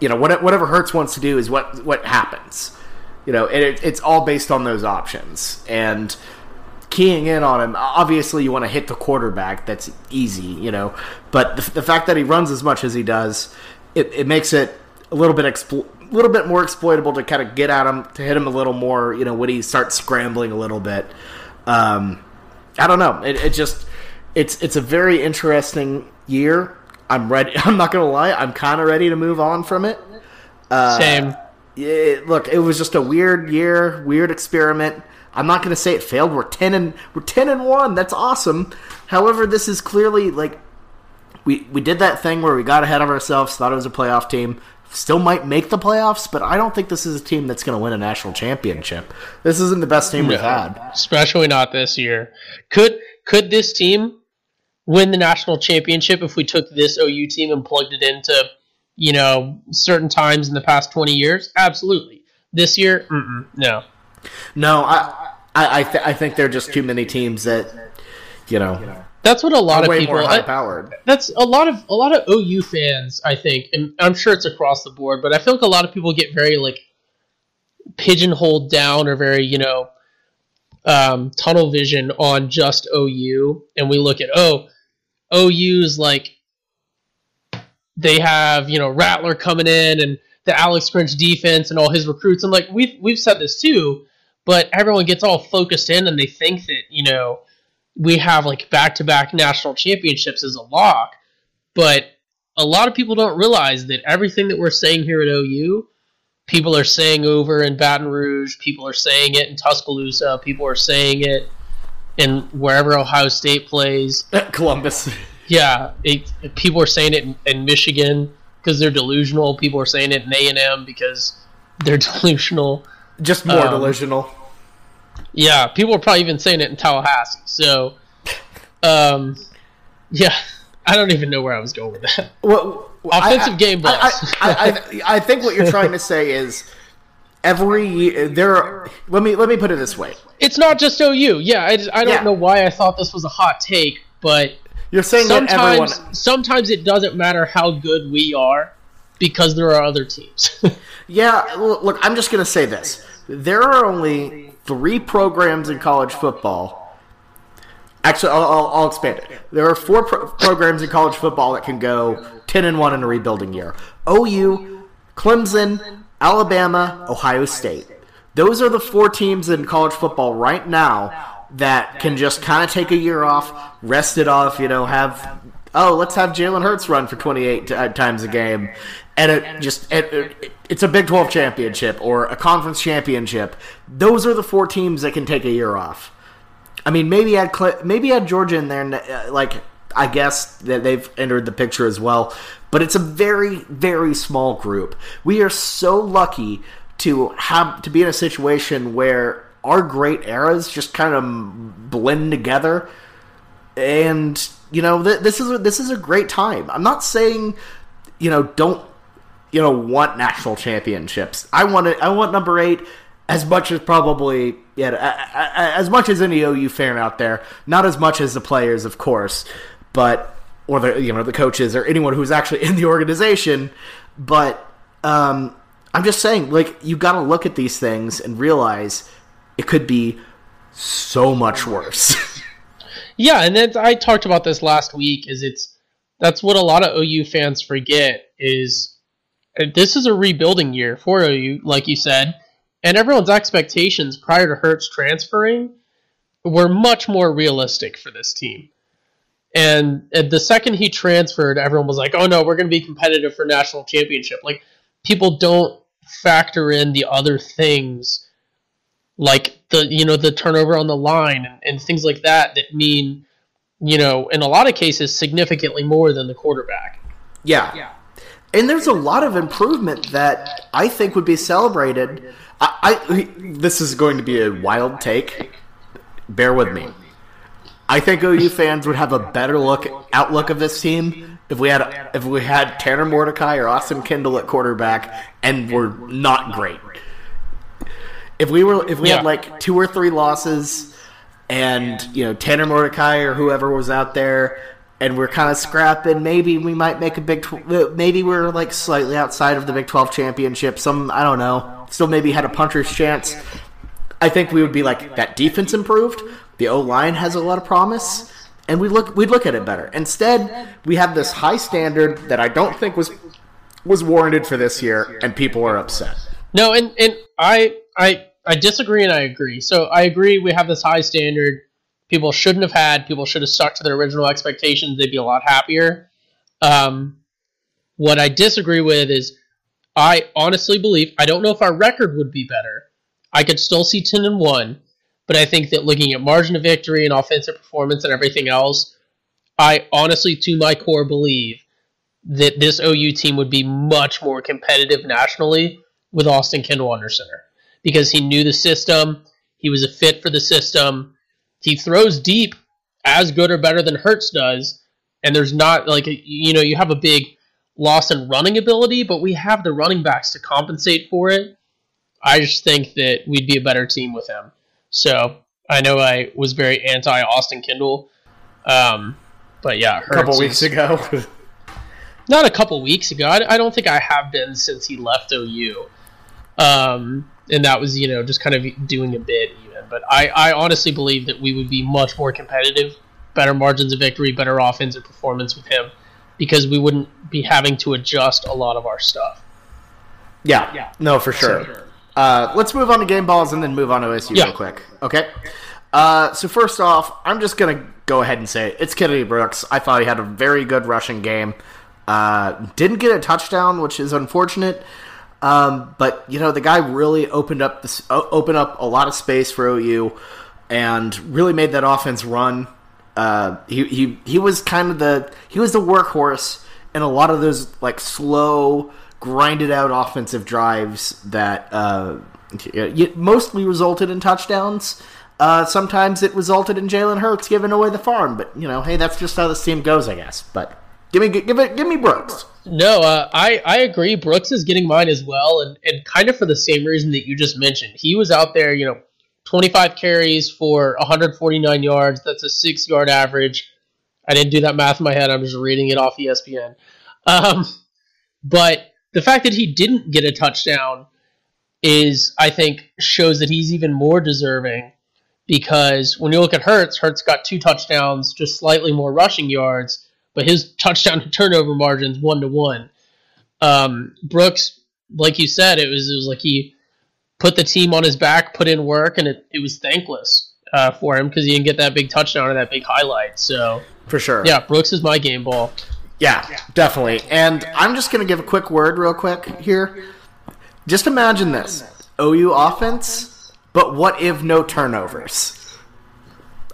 [SPEAKER 3] you know, what, whatever Hurts wants to do is what what happens. You know, and it, it's all based on those options and keying in on him. Obviously, you want to hit the quarterback. That's easy, you know. But the, the fact that he runs as much as he does, it, it makes it a little bit explo- a little bit more exploitable to kind of get at him to hit him a little more. You know, when he starts scrambling a little bit. Um, I don't know. It, it just it's it's a very interesting year. I'm ready. I'm not gonna lie. I'm kind of ready to move on from it.
[SPEAKER 4] Uh, Same.
[SPEAKER 3] Yeah, look, it was just a weird year, weird experiment. I'm not going to say it failed. We're ten and we're ten and one. That's awesome. However, this is clearly like we we did that thing where we got ahead of ourselves, thought it was a playoff team. Still might make the playoffs, but I don't think this is a team that's going to win a national championship. This isn't the best team we've had.
[SPEAKER 4] especially not this year. Could could this team win the national championship if we took this OU team and plugged it into you know certain times in the past twenty years? Absolutely. This year, mm-mm, no.
[SPEAKER 3] No, I I I, th- I think there are just too many teams that you know
[SPEAKER 4] That's what a lot of people.
[SPEAKER 3] more high powered.
[SPEAKER 4] that's a lot of a lot of OU fans, I think, and I'm sure it's across the board, but I feel like a lot of people get very like pigeonholed down or very, you know, um, tunnel vision on just OU, and we look at oh, OU's like they have you know Rattler coming in and the Alex Grinch defense and all his recruits, and like we've we've said this too, but everyone gets all focused in and they think that you know we have like back to back national championships as a lock, but a lot of people don't realize that everything that we're saying here at OU, people are saying over in Baton Rouge, people are saying it in Tuscaloosa, people are saying it in wherever Ohio State plays.
[SPEAKER 3] Columbus.
[SPEAKER 4] Yeah, it, people are saying it in, in Michigan because they're delusional. People are saying it in A and M because they're delusional.
[SPEAKER 3] Just more
[SPEAKER 4] Um,
[SPEAKER 3] delusional.
[SPEAKER 4] Yeah, people are probably even saying it in Tallahassee. So, um, yeah, I don't even know where I was going with that.
[SPEAKER 3] Well,
[SPEAKER 4] Offensive
[SPEAKER 3] I-
[SPEAKER 4] game.
[SPEAKER 3] I, I, I, I think what you're trying to say is every year there. Are, let me let me put it this way.
[SPEAKER 4] It's not just OU. Yeah, I, just- I don't
[SPEAKER 3] Yeah.
[SPEAKER 4] know why I thought this was a hot take, but
[SPEAKER 3] You're saying that
[SPEAKER 4] sometimes
[SPEAKER 3] everyone.
[SPEAKER 4] sometimes it doesn't matter how good we are because there are other teams.
[SPEAKER 3] Yeah, look, I'm just going to say this. There are only three programs in college football. Actually, I'll, I'll, I'll expand it. There are four pro- programs in college football that can go 10 and 1 in a rebuilding year OU, Clemson, Alabama, Ohio State. Those are the four teams in college football right now that can just kind of take a year off, rest it off, you know, have oh, let's have Jalen Hurts run for 28 t- uh, times a game, and it just it, it, it's a Big 12 championship or a conference championship. Those are the four teams that can take a year off. I mean, maybe add maybe add Georgia in there, uh, like I guess that they've entered the picture as well. But it's a very very small group. We are so lucky to have to be in a situation where our great eras just kind of blend together and you know th- this is a, this is a great time. I'm not saying you know don't you know want national championships. I want it. I want number eight as much as probably yeah as much as any OU fan out there. Not as much as the players, of course, but or the you know the coaches or anyone who's actually in the organization. But um, I'm just saying, like you got to look at these things and realize it could be so much worse.
[SPEAKER 4] Yeah, and then I talked about this last week. Is it's that's what a lot of OU fans forget is uh, this is a rebuilding year for OU, like you said, and everyone's expectations prior to Hurts transferring were much more realistic for this team. And uh, the second he transferred, everyone was like, "Oh no, we're going to be competitive for national championship." Like people don't factor in the other things like the you know the turnover on the line and, and things like that that mean you know in a lot of cases significantly more than the quarterback
[SPEAKER 3] Yeah. Yeah. And there's a lot of improvement that I think would be celebrated. I, I this is going to be a wild take. Bear with me. I think OU fans would have a better look outlook of this team if we had if we had Tanner Mordecai or Austin Kendall at quarterback and were not great. If we were if we
[SPEAKER 4] Yeah.
[SPEAKER 3] had like two or three losses and you know Tanner Mordecai or whoever was out there, and we're kind of scrapping. Maybe we might make a big. Tw- maybe we're like slightly outside of the Big Twelve championship. Some I don't know. Still maybe had a puncher's chance. I think we would be like that. Defense improved. The O line has a lot of promise, and we look we'd look at it better. Instead, we have this high standard that I don't think was was warranted for this year, and people are upset.
[SPEAKER 4] no and and i i i disagree and i agree. So i agree we have this high standard. People shouldn't have had people should have stuck to their original expectations. They'd be a lot happier. Um what i disagree with is i honestly believe i don't know if our record would be better. I could still see 10 and 1 but i think that looking at margin of victory and offensive performance and everything else i honestly to my core believe that this OU team would be much more competitive nationally with Austin Kendall under center because he knew the system, he was a fit for the system. He throws deep as good or better than Hurts does, and there's not like you know you have a big loss in running ability, but we have the running backs to compensate for it. I just think that we'd be a better team with him. So I know I was very anti Austin Kendall Um, but yeah,
[SPEAKER 3] a couple weeks ago.
[SPEAKER 4] not a couple weeks ago. I, I, don't think I have been since he left OU. Um, and that was you know just kind of doing a bit even. But I, I honestly believe that we would be much more competitive, better margins of victory, better offensive performance with him, because we wouldn't be having to adjust a lot of our stuff.
[SPEAKER 3] Yeah, yeah. no, for sure. Uh, let's move on to game balls and then move on to OSU yeah. real quick. Okay. Uh, so first off, I'm just gonna go ahead and say it. it's Kennedy Brooks. I thought he had a very good rushing game. Uh, didn't get a touchdown, which is unfortunate. Um, but you know, the guy really opened up this, opened up a lot of space for OU, and really made that offense run. Uh, he he he was kind of the he was the workhorse in a lot of those like slow, grinded out offensive drives that uh, mostly resulted in touchdowns. Uh, sometimes it resulted in Jalen Hurts giving away the farm, but you know, hey, that's just how this team goes, I guess. But give me, give it, give me Brooks.
[SPEAKER 4] No, uh, I I agree. Brooks is getting mine as well, and and kind of for the same reason that you just mentioned. He was out there, you know, 25 carries for 149 yards. That's a six yard average. I didn't do that math in my head. I'm just reading it off ESPN. Um, but the fact that he didn't get a touchdown is, I think, shows that he's even more deserving because when you look at Hurts, Hurts got two touchdowns, just slightly more rushing yards, but his touchdown to turnover margins one to one. Um, Brooks, like you said, it was it was like he put the team on his back, put in work, and it, it was thankless uh, for him because he didn't get that big touchdown or that big highlight. So
[SPEAKER 3] for sure,
[SPEAKER 4] yeah, Brooks is my game ball.
[SPEAKER 3] Yeah, definitely. And I'm just going to give a quick word, real quick here. Just imagine this OU offense, but what if no turnovers?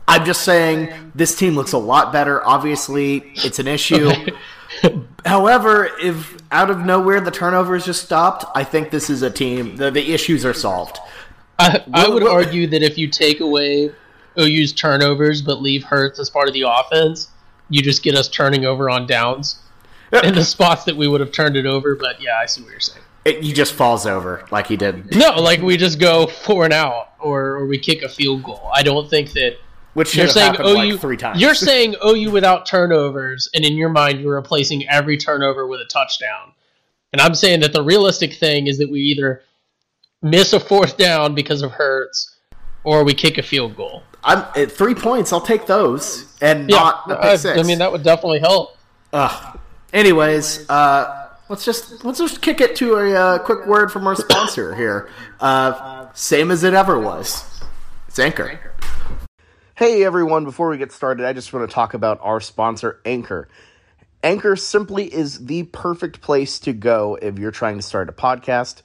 [SPEAKER 3] I'm just saying this team looks a lot better. Obviously, it's an issue. However, if out of nowhere the turnovers just stopped, I think this is a team. The, the issues are solved.
[SPEAKER 4] I, I would argue that if you take away OU's turnovers but leave Hurts as part of the offense, you just get us turning over on downs in the spots that we would have turned it over. But yeah, I see what you're saying.
[SPEAKER 3] It, he just falls over like he did.
[SPEAKER 4] No, like we just go four and out, or, or we kick a field goal. I don't think that.
[SPEAKER 3] Which you're saying OU like three times.
[SPEAKER 4] You're saying OU without turnovers, and in your mind, you're replacing every turnover with a touchdown. And I'm saying that the realistic thing is that we either miss a fourth down because of Hurts, or we kick a field goal.
[SPEAKER 3] I'm at three points. I'll take those, and yeah, not the pick six.
[SPEAKER 4] I mean, that would definitely help.
[SPEAKER 3] Ugh. Anyways, uh, let's just let's just kick it to a uh, quick word from our sponsor here. Uh, same as it ever was. It's Anchor. Hey everyone! Before we get started, I just want to talk about our sponsor, Anchor. Anchor simply is the perfect place to go if you're trying to start a podcast.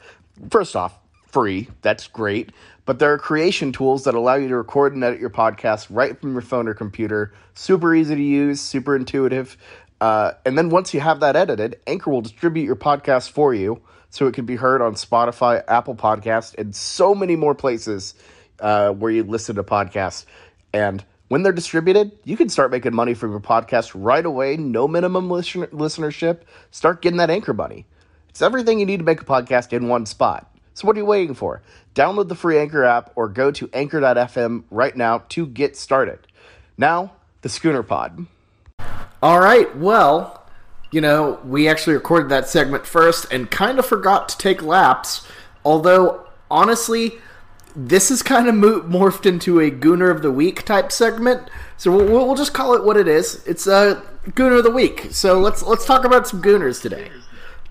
[SPEAKER 3] First off, free. That's great. But there are creation tools that allow you to record and edit your podcast right from your phone or computer. Super easy to use, super intuitive. Uh, and then once you have that edited, Anchor will distribute your podcast for you so it can be heard on Spotify, Apple Podcast, and so many more places uh, where you listen to podcasts. And when they're distributed, you can start making money from your podcast right away, no minimum listen- listenership. Start getting that Anchor money. It's everything you need to make a podcast in one spot. So what are you waiting for? Download the free Anchor app or go to anchor.fm right now to get started. Now, the Schooner Pod. All right, well, you know, we actually recorded that segment first and kind of forgot to take laps. Although, honestly, this is kind of morphed into a Gooner of the Week type segment. So we'll, we'll just call it what it is. It's a Gooner of the Week. So let's let's talk about some Gooners today.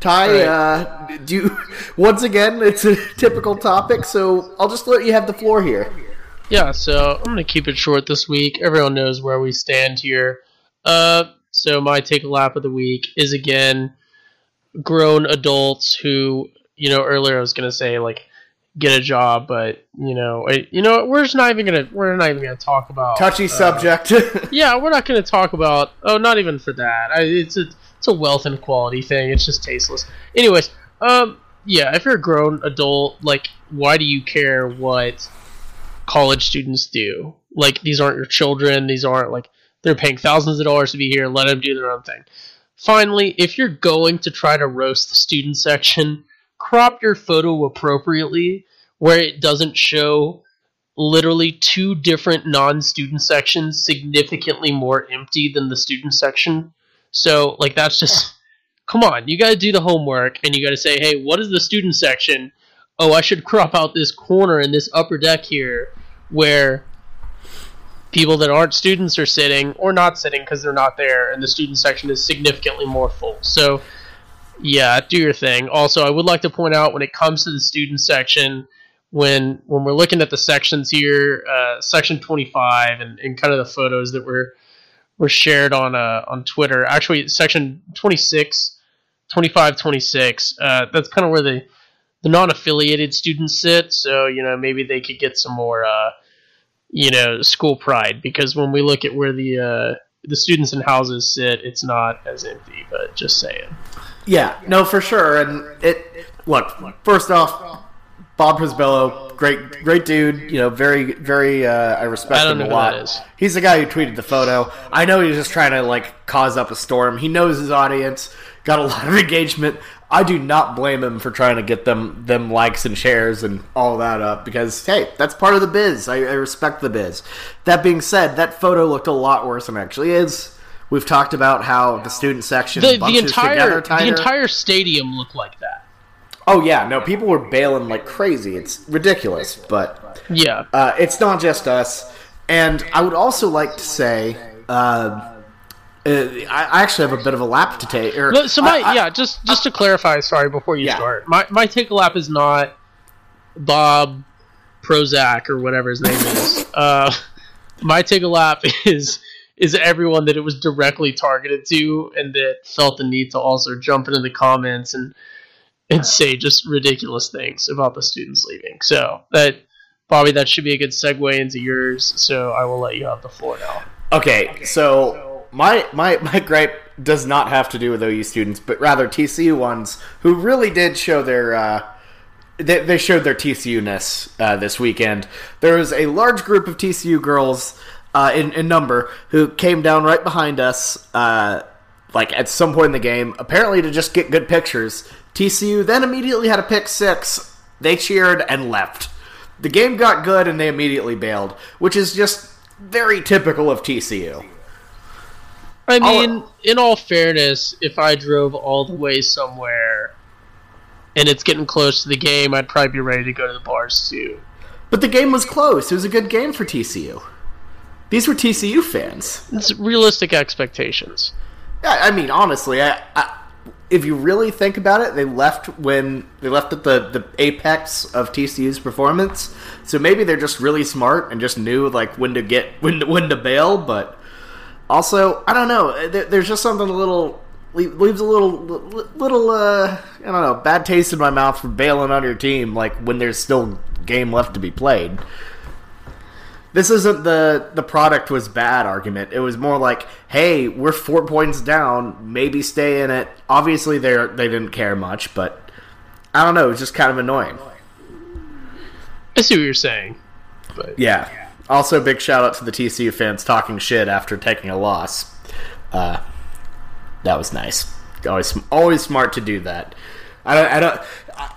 [SPEAKER 3] Ty, right. uh, do you, once again, it's a typical topic, so I'll just let you have the floor here.
[SPEAKER 4] Yeah, so I'm going to keep it short this week. Everyone knows where we stand here. Uh, so my take a lap of the week is again grown adults who, you know, earlier I was going to say like get a job, but you know, I, you know, we're just not even gonna we're not even gonna talk about
[SPEAKER 3] touchy uh, subject.
[SPEAKER 4] yeah, we're not gonna talk about. Oh, not even for that. I, it's a it's a wealth inequality thing. It's just tasteless. Anyways, um, yeah, if you're a grown adult, like, why do you care what college students do? Like, these aren't your children. These aren't like they're paying thousands of dollars to be here. Let them do their own thing. Finally, if you're going to try to roast the student section, crop your photo appropriately where it doesn't show literally two different non-student sections significantly more empty than the student section. So like that's just come on, you got to do the homework and you got to say, "Hey, what is the student section?" Oh, I should crop out this corner in this upper deck here where people that aren't students are sitting or not sitting because they're not there and the student section is significantly more full. So yeah, do your thing. Also, I would like to point out when it comes to the student section, when when we're looking at the sections here, uh, section 25 and, and kind of the photos that were were shared on uh, on Twitter. Actually, section 26, 25, 26. Uh, that's kind of where the the non-affiliated students sit. So you know maybe they could get some more uh, you know school pride because when we look at where the uh, the students in houses sit, it's not as empty. But just saying.
[SPEAKER 3] Yeah, no, for sure. And it look first off, Bob Prisbillo, great, great dude. You know, very, very. Uh, I respect
[SPEAKER 4] I don't
[SPEAKER 3] him a lot.
[SPEAKER 4] that is.
[SPEAKER 3] He's the guy who tweeted the photo. I know he's just trying to like cause up a storm. He knows his audience. Got a lot of engagement. I do not blame him for trying to get them them likes and shares and all that up because hey, that's part of the biz. I, I respect the biz. That being said, that photo looked a lot worse than it actually is. We've talked about how the student section
[SPEAKER 4] The, the entire the entire stadium looked like that.
[SPEAKER 3] Oh yeah, no, people were bailing like crazy. It's ridiculous, but
[SPEAKER 4] Yeah.
[SPEAKER 3] uh, it's not just us. And I would also like to say, uh, uh, I I actually have a bit of a lap to take. Or,
[SPEAKER 4] So my
[SPEAKER 3] I- I-
[SPEAKER 4] yeah, just just to clarify, sorry, before you
[SPEAKER 3] Yeah.
[SPEAKER 4] start, my my take a lap is not Bob Prozac or whatever his name is. Uh, my take a lap is is everyone that it was directly targeted to and that felt the need to also jump into the comments and and say just ridiculous things about the students leaving. So that Bobby, that should be a good segue into yours. So I will let you have the floor now.
[SPEAKER 3] Okay, so my my my gripe does not have to do with OU students, but rather TCU ones who really did show their. Uh, they, they showed their TCU ness uh, this weekend. There was a large group of TCU girls uh, in, in number who came down right behind us, uh, like at some point in the game, apparently to just get good pictures. TCU then immediately had a pick six. They cheered and left. The game got good and they immediately bailed, which is just very typical of TCU.
[SPEAKER 4] I mean, in all fairness, if I drove all the way somewhere and it's getting close to the game, I'd probably be ready to go to the bars too.
[SPEAKER 3] But the game was close. It was a good game for TCU. These were TCU fans.
[SPEAKER 4] It's realistic expectations.
[SPEAKER 3] Yeah, I mean, honestly, I, I, if you really think about it, they left when they left at the, the apex of TCU's performance. So maybe they're just really smart and just knew like when to get when to, when to bail. But also, I don't know. There, there's just something a little leaves a little little uh, I don't know bad taste in my mouth for bailing on your team. Like when there's still game left to be played. This isn't the the product was bad argument. It was more like, hey, we're four points down, maybe stay in it. Obviously, they they didn't care much, but I don't know. It was just kind of annoying.
[SPEAKER 4] I see what you're saying. But
[SPEAKER 3] Yeah. Also, big shout out to the TCU fans talking shit after taking a loss. Uh, that was nice. Always always smart to do that. I don't. I don't.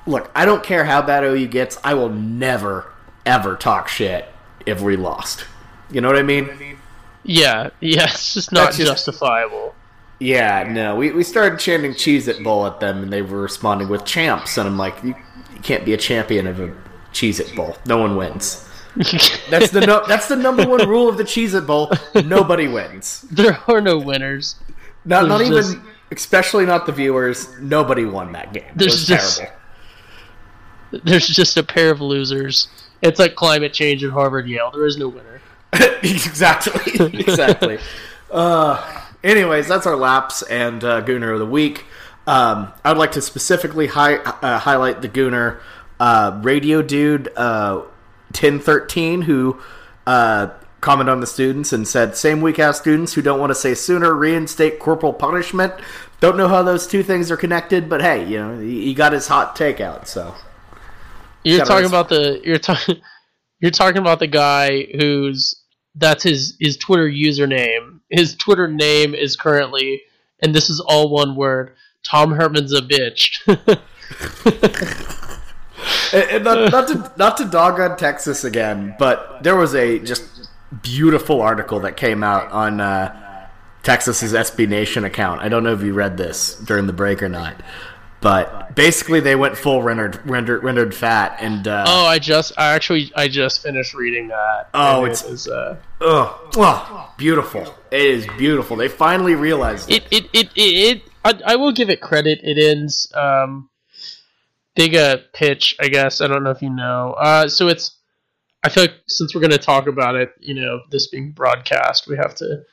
[SPEAKER 3] Look, I don't care how bad OU gets. I will never ever talk shit if we lost. You know what I mean?
[SPEAKER 4] yeah, yeah, it's just not
[SPEAKER 3] just-
[SPEAKER 4] justifiable.
[SPEAKER 3] Yeah, no. We, we started chanting Cheez It Bowl at them, and they were responding with champs. And I'm like, you, you can't be a champion of a Cheez It Bowl. No one wins. That's the no, that's the number one rule of the Cheez It Bowl. Nobody wins.
[SPEAKER 4] there are no winners.
[SPEAKER 3] Not not
[SPEAKER 4] There's
[SPEAKER 3] even,
[SPEAKER 4] just-
[SPEAKER 3] especially not the viewers. Nobody won that game. It
[SPEAKER 4] There's
[SPEAKER 3] was
[SPEAKER 4] just-
[SPEAKER 3] terrible.
[SPEAKER 4] There's just a pair of losers. It's like climate change at Harvard Yale. There is no winner.
[SPEAKER 3] exactly, exactly. Uh, anyways, that's our laps and uh, Gooner of the week. Um, I would like to specifically hi- uh, highlight the Gooner uh, radio dude, uh, 1013, who uh, commented on the students and said, Same weak ass students who don't want to say sooner reinstate corporal punishment. Don't know how those two things are connected, but hey, you know, he he got his hot takeout, so.
[SPEAKER 4] You're talking about the you're talking you're talking about the guy who's that's his his Twitter username. His Twitter name is currently and this is all one word. Tom Herman's a bitch.
[SPEAKER 3] and not, not to not to dog on Texas again, but there was a just beautiful article that came out on uh, Texas's SB Nation account. I don't know if you read this during the break or not, but basically they went full rendered rendered rendered fat and. Uh,
[SPEAKER 4] oh, I just I actually I just finished reading that.
[SPEAKER 3] Oh, it's-
[SPEAKER 4] it was, uh,
[SPEAKER 3] Ugh, ugh, beautiful. It is beautiful. They finally realized it.
[SPEAKER 4] it it it it, it I, I will give it credit. It ends um big uh pitch, I guess. I don't know if you know. Uh so it's I feel like since we're gonna talk about it, you know, this being broadcast, we have to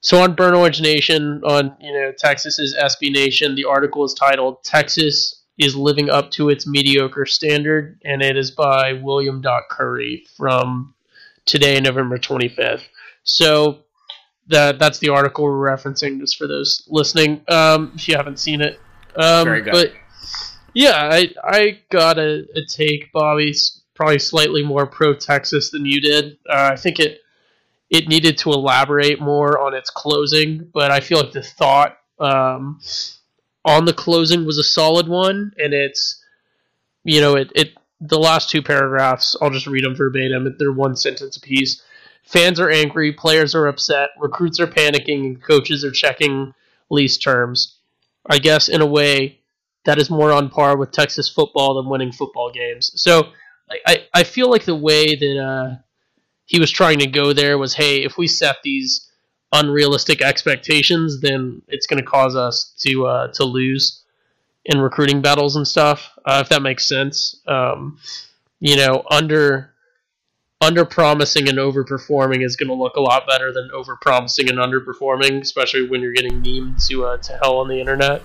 [SPEAKER 4] so on Burn Orange Nation, on you know Texas's SB Nation, the article is titled "Texas is living up to its mediocre standard," and it is by William Dot Curry from today, November twenty fifth. So that that's the article we're referencing, just for those listening, um, if you haven't seen it. Um,
[SPEAKER 3] Very good.
[SPEAKER 4] But yeah, I I got a, a take, Bobby's probably slightly more pro Texas than you did. Uh, I think it it needed to elaborate more on its closing, but I feel like the thought um, on the closing was a solid one, and it's you know it it the last two paragraphs I'll just read them verbatim. They're one sentence apiece. Fans are angry, players are upset, recruits are panicking, and coaches are checking lease terms. I guess in a way that is more on par with Texas football than winning football games. So I, I, I feel like the way that uh, he was trying to go there was, hey, if we set these unrealistic expectations, then it's going to cause us to uh, to lose in recruiting battles and stuff. Uh, if that makes sense, um, you know, under under promising and overperforming is going to look a lot better than over promising and underperforming, especially when you're getting memed to uh, to hell on the internet.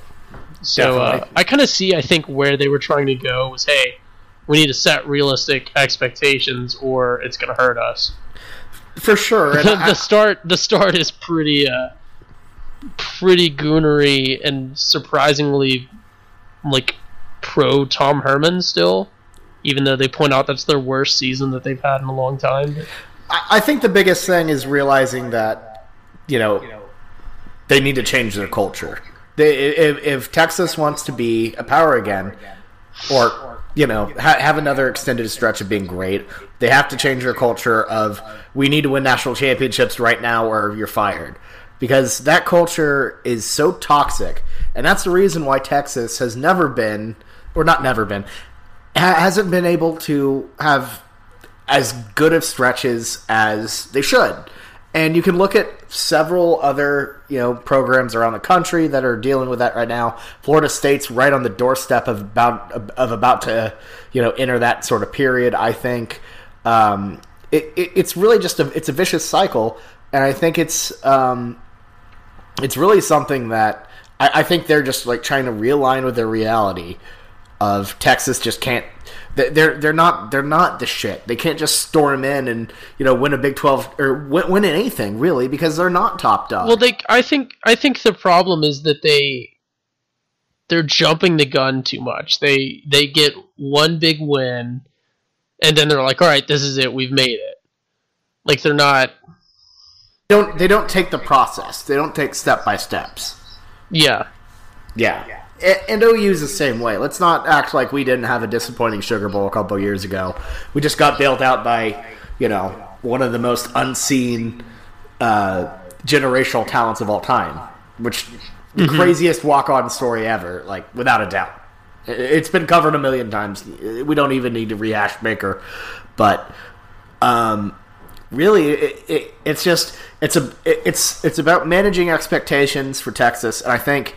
[SPEAKER 4] So uh, I kind of see. I think where they were trying to go was, hey, we need to set realistic expectations, or it's going to hurt us.
[SPEAKER 3] For sure. And I-
[SPEAKER 4] the start, the start is pretty, uh, pretty goonery and surprisingly, like pro Tom Herman still. Even though they point out that's their worst season that they've had in a long time.
[SPEAKER 3] I I think the biggest thing is realizing that, you know, they need to change their culture. They, if, if Texas wants to be a power again, or you know, ha- have another extended stretch of being great, they have to change their culture of we need to win national championships right now, or you're fired. Because that culture is so toxic, and that's the reason why Texas has never been, or not never been, ha- hasn't been able to have as good of stretches as they should. And you can look at several other, you know, programs around the country that are dealing with that right now. Florida State's right on the doorstep of about of about to, you know, enter that sort of period. I think um, it, it, it's really just a it's a vicious cycle, and I think it's um, it's really something that I, I think they're just like trying to realign with their reality of Texas just can't. They- They're they're not they're not the shit. They can't just storm in and you know win a Big Twelve or win, win anything really because they're not top dog.
[SPEAKER 4] Well, they, I think, I think the problem is that they, they're jumping the gun too much. They, they get one big win, and then they're like, all right, this is it, we've made it. Like they're not,
[SPEAKER 3] don't they don't take the process. They don't take step by steps.
[SPEAKER 4] yeah,
[SPEAKER 3] Yeah. And OU's the same way. Let's not act like we didn't have a disappointing Sugar Bowl a couple years ago. We just got bailed out by, you know, one of the most unseen uh, generational talents of all time, which the craziest walk-on story ever, like without a doubt. It's been covered a million times. We don't even need to rehash Baker, but um, really, it, it, it's just it's a it- it's it's about managing expectations for Texas, and I think.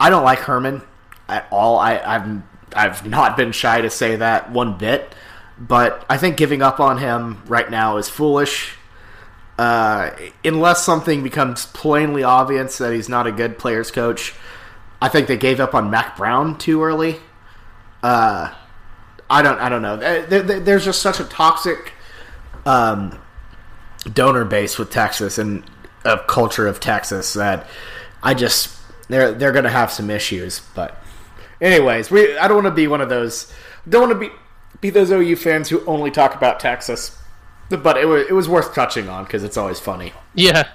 [SPEAKER 3] I don't like Herman at all. I, I've I've not been shy to say that one bit, but I think giving up on him right now is foolish. Uh, unless something becomes plainly obvious that he's not a good players coach, I think they gave up on Mack Brown too early. Uh, I don't I don't know. There- there- There's just such a toxic um, donor base with Texas and a culture of Texas that I just they're they're gonna have some issues. But anyways, we I don't want to be one of those don't want to be be those OU fans who only talk about Texas. But it was it was worth touching on because it's always funny.
[SPEAKER 4] yeah.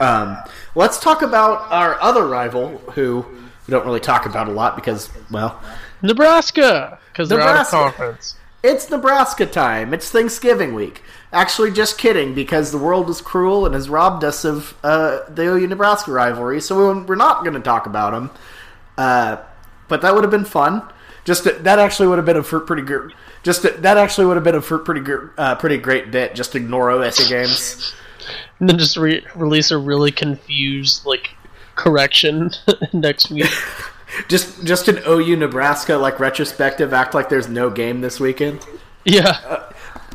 [SPEAKER 3] Um, let's talk about our other rival, who we don't really talk about a lot because, well,
[SPEAKER 4] Nebraska because
[SPEAKER 3] Nebraska.
[SPEAKER 4] conference.
[SPEAKER 3] It's Nebraska time. It's Thanksgiving week. Actually, just kidding, because the world is cruel and has robbed us of uh, the OU Nebraska rivalry, so we're not going to talk about them. Uh, but that would have been fun. Just to, that actually would have been a pretty good. Just to, that actually would have been a pretty good, uh, pretty great bit. Just ignore OSU games.
[SPEAKER 4] And then just re- release a really confused like correction next week.
[SPEAKER 3] Just just an OU Nebraska like retrospective. Act like there's no game this weekend.
[SPEAKER 4] Yeah,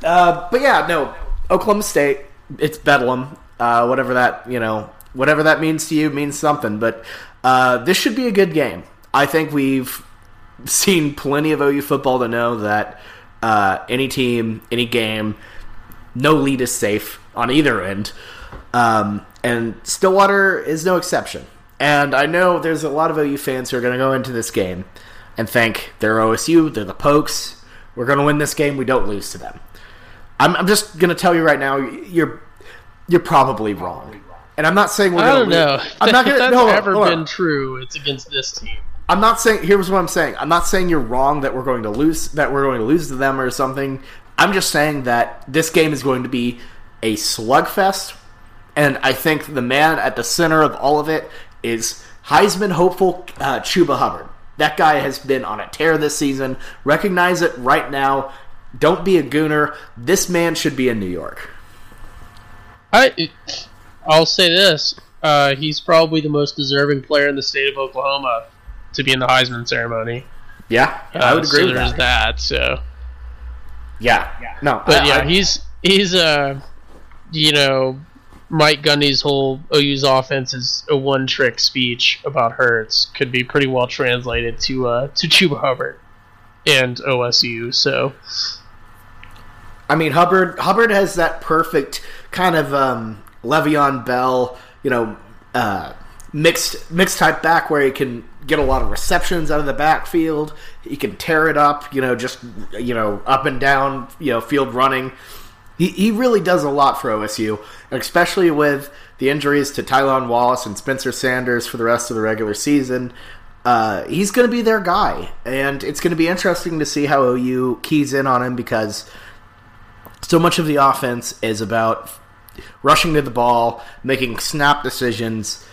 [SPEAKER 3] Uh, but yeah, no, Oklahoma State. It's Bedlam. Uh, whatever that you know, whatever that means to you means something. But uh, this should be a good game. I think we've seen plenty of OU football to know that uh, any team, any game, no lead is safe on either end. Um, and Stillwater is no exception. And I know there's a lot of OU fans who are going to go into this game and think they're OSU, they're the Pokes. We're going to win this game. We don't lose to them. I'm, I'm just going to tell you right now, you're you're probably wrong. And I'm not saying we're
[SPEAKER 4] I don't know.
[SPEAKER 3] lose. I'm not going
[SPEAKER 4] that's
[SPEAKER 3] to. No,
[SPEAKER 4] ever
[SPEAKER 3] on.
[SPEAKER 4] been true. It's against this team.
[SPEAKER 3] I'm not saying. Here's what I'm saying. I'm not saying you're wrong that we're going to lose. That we're going to lose to them or something. I'm just saying that this game is going to be a slugfest, and I think the man at the center of all of it is Heisman hopeful uh, Chuba Hubbard. That guy has been on a tear this season. Recognize it right now. Don't be a gooner. This man should be in New York.
[SPEAKER 4] I, I'll say this: uh, he's probably the most deserving player in the state of Oklahoma to be in the Heisman ceremony.
[SPEAKER 3] Yeah, I would
[SPEAKER 4] Uh,
[SPEAKER 3] agree
[SPEAKER 4] so
[SPEAKER 3] with
[SPEAKER 4] there's
[SPEAKER 3] that.
[SPEAKER 4] that. So,
[SPEAKER 3] Yeah, no,
[SPEAKER 4] but
[SPEAKER 3] I-
[SPEAKER 4] yeah,
[SPEAKER 3] I-
[SPEAKER 4] he's he's uh, you know, Mike Gundy's whole OU's offense is a one-trick speech about Hurts could be pretty well translated to uh to Chuba Hubbard and OSU. So
[SPEAKER 3] I mean, Hubbard Hubbard has that perfect kind of um, Le'Veon Bell, you know, uh, mixed mixed type back where he can get a lot of receptions out of the backfield. He can tear it up, you know, just you know, up and down, you know, field running. He he really does a lot for OSU, especially with the injuries to Tylan Wallace and Spencer Sanders for the rest of the regular season. Uh, he's going to be their guy, and it's going to be interesting to see how OU keys in on him because so much of the offense is about rushing to the ball, making snap decisions,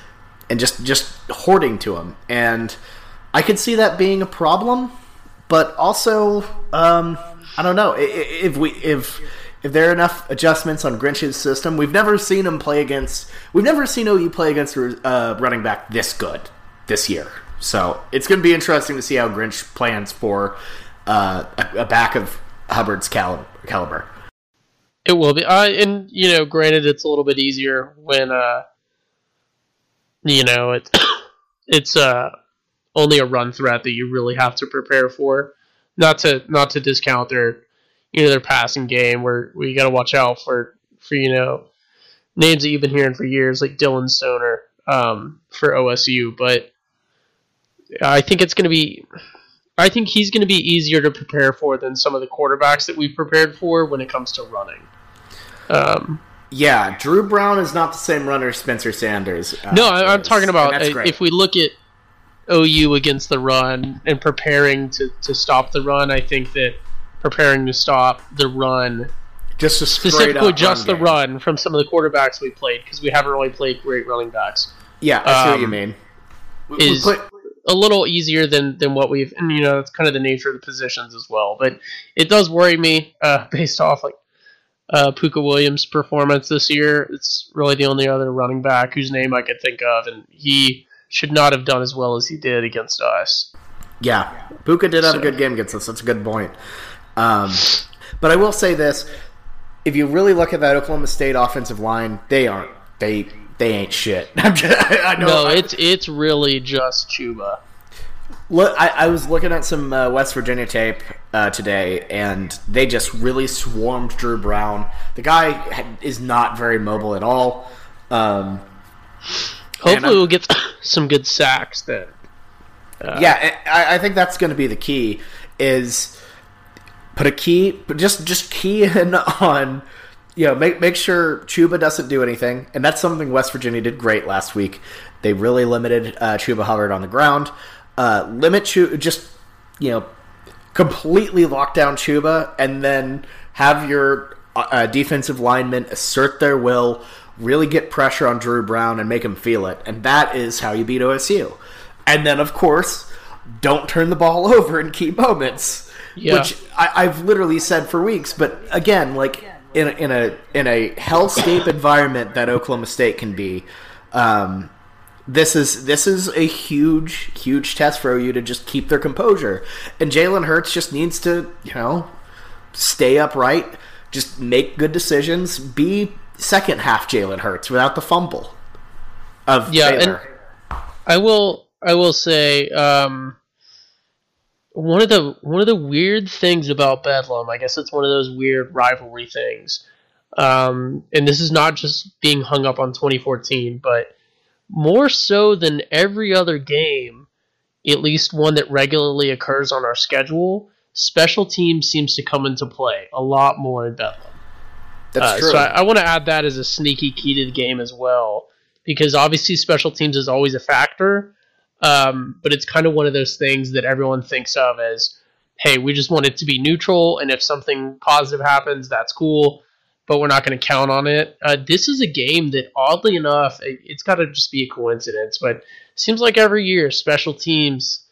[SPEAKER 3] and just just hoarding to him. And I could see that being a problem, but also um, I don't know if we if if there are enough adjustments on Grinch's system. We've never seen him play against. We've never seen OU play against a uh, running back this good this year. So it's going to be interesting to see how Grinch plans for uh, a, back of Hubbard's cali- caliber.
[SPEAKER 4] It will be. Uh, and you know, granted, it's a little bit easier when uh, you know it's it's uh only a run threat that you really have to prepare for. Not to not to discount their you know their passing game where we got to watch out for for you know names that you've been hearing for years like Dillon Stoner um, for OSU, but I think it's going to be. I think he's going to be easier to prepare for than some of the quarterbacks that we've prepared for when it comes to running. Um,
[SPEAKER 3] Yeah, Dru Brown is not the same runner as Spencer Sanders. uh,
[SPEAKER 4] no, I, I'm talking about if we look at OU against the run and preparing to, to stop the run. I think that preparing to stop the run,
[SPEAKER 3] just
[SPEAKER 4] specifically just the
[SPEAKER 3] game.
[SPEAKER 4] run from some of the quarterbacks we played, because we haven't really played great running backs.
[SPEAKER 3] Yeah, I see what you
[SPEAKER 4] um,
[SPEAKER 3] mean. We- we
[SPEAKER 4] is-
[SPEAKER 3] put-
[SPEAKER 4] a little easier than than what we've and you know that's kind of the nature of the positions as well but it does worry me uh based off like uh Pooka Williams performance this year it's really the only other running back whose name I could think of and he should not have done as well as he did against us
[SPEAKER 3] Yeah, Pooka did have a good game against us. That's a good point. Um, but I will say this: if you really look at that Oklahoma State offensive line, they aren't. They they ain't shit. I'm just, I know.
[SPEAKER 4] no it's it's really just Chuba
[SPEAKER 3] look, I, I was looking at some uh, West Virginia tape uh, today, and they just really swarmed Dru Brown. The guy ha- is not very mobile at all. Um,
[SPEAKER 4] hopefully we'll get some good sacks then
[SPEAKER 3] yeah, I, I think that's going to be the key. Is put a key, but just just key in on, you know, make make sure Chuba doesn't do anything, and that's something West Virginia did great last week. They really limited uh, Chuba Hubbard on the ground. Uh, limit Chu just you know, completely lock down Chuba and then have your uh, defensive linemen assert their will, really get pressure on Dru Brown and make him feel it. And that is how you beat OSU. And then, of course, don't turn the ball over in key moments,
[SPEAKER 4] Yeah.
[SPEAKER 3] which I, I've literally said for weeks. But again, like in a, in a in a hellscape environment that Oklahoma State can be, um, this is this is a huge huge test for OU to just keep their composure, and Jalen Hurts just needs to you know stay upright, just make good decisions, be second half Jalen Hurts without the fumble of
[SPEAKER 4] Yeah, and- I will I will say um, one of the one of the weird things about Bedlam, I guess it's one of those weird rivalry things. Um, and this is not just being hung up on 2014, but more so than every other game, at least one that regularly occurs on our schedule, special teams seems to come into play a lot more in Bedlam.
[SPEAKER 3] That's
[SPEAKER 4] Uh,
[SPEAKER 3] true.
[SPEAKER 4] So I, I want to add that as a sneaky key to the game as well, because obviously special teams is always a factor, um, but it's kind of one of those things that everyone thinks of as, hey, we just want it to be neutral, and if something positive happens, that's cool, but we're not going to count on it. Uh, this is a game that, oddly enough, it, it's got to just be a coincidence, but seems like every year special teams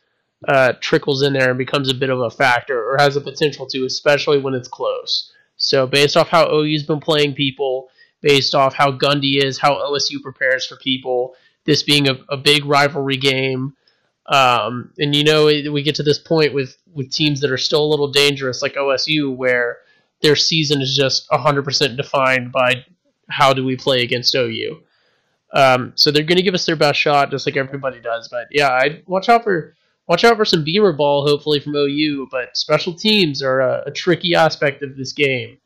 [SPEAKER 4] uh, trickles in there and becomes a bit of a factor, or has a potential to, especially when it's close. So based off how OU's been playing people, based off how Gundy is, how OSU prepares for people, this being a, a big rivalry game, um, and you know we get to this point with with teams that are still a little dangerous, like OSU, where their season is just 100% defined by how do we play against OU. Um, so they're going to give us their best shot, just like everybody does. But yeah, I watch out for watch out for some beamer ball, hopefully from OU. But special teams are a, a tricky aspect of this game.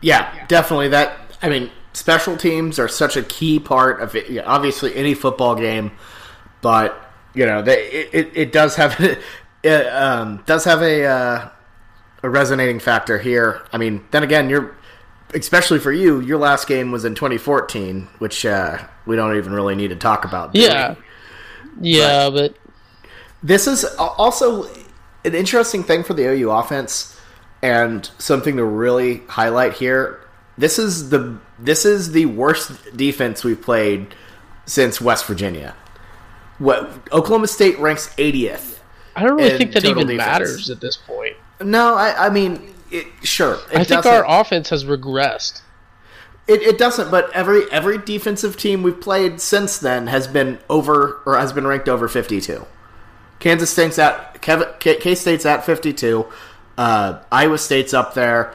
[SPEAKER 3] Yeah, definitely. That I mean, special teams are such a key part of it. Yeah, obviously, any football game, but you know, they, it, it it does have it um, does have a uh, a resonating factor here. I mean, then again, you're especially for you, your last game was in 2014, which uh, we don't even really need to talk about. do we?
[SPEAKER 4] Yeah, yeah, but
[SPEAKER 3] This is also an interesting thing for the OU offense, and something to really highlight here. This is the this is the worst defense we've played since West Virginia. What Oklahoma State ranks 80th.
[SPEAKER 4] I don't really think that even
[SPEAKER 3] defense.
[SPEAKER 4] matters at this point.
[SPEAKER 3] No, I, I mean, it, sure. It
[SPEAKER 4] I think
[SPEAKER 3] doesn't-
[SPEAKER 4] our offense has regressed.
[SPEAKER 3] It, it doesn't, but every every defensive team we've played since then has been over or has been ranked over fifty two. Kansas State's at K State's at fifty two. Uh, Iowa State's up there.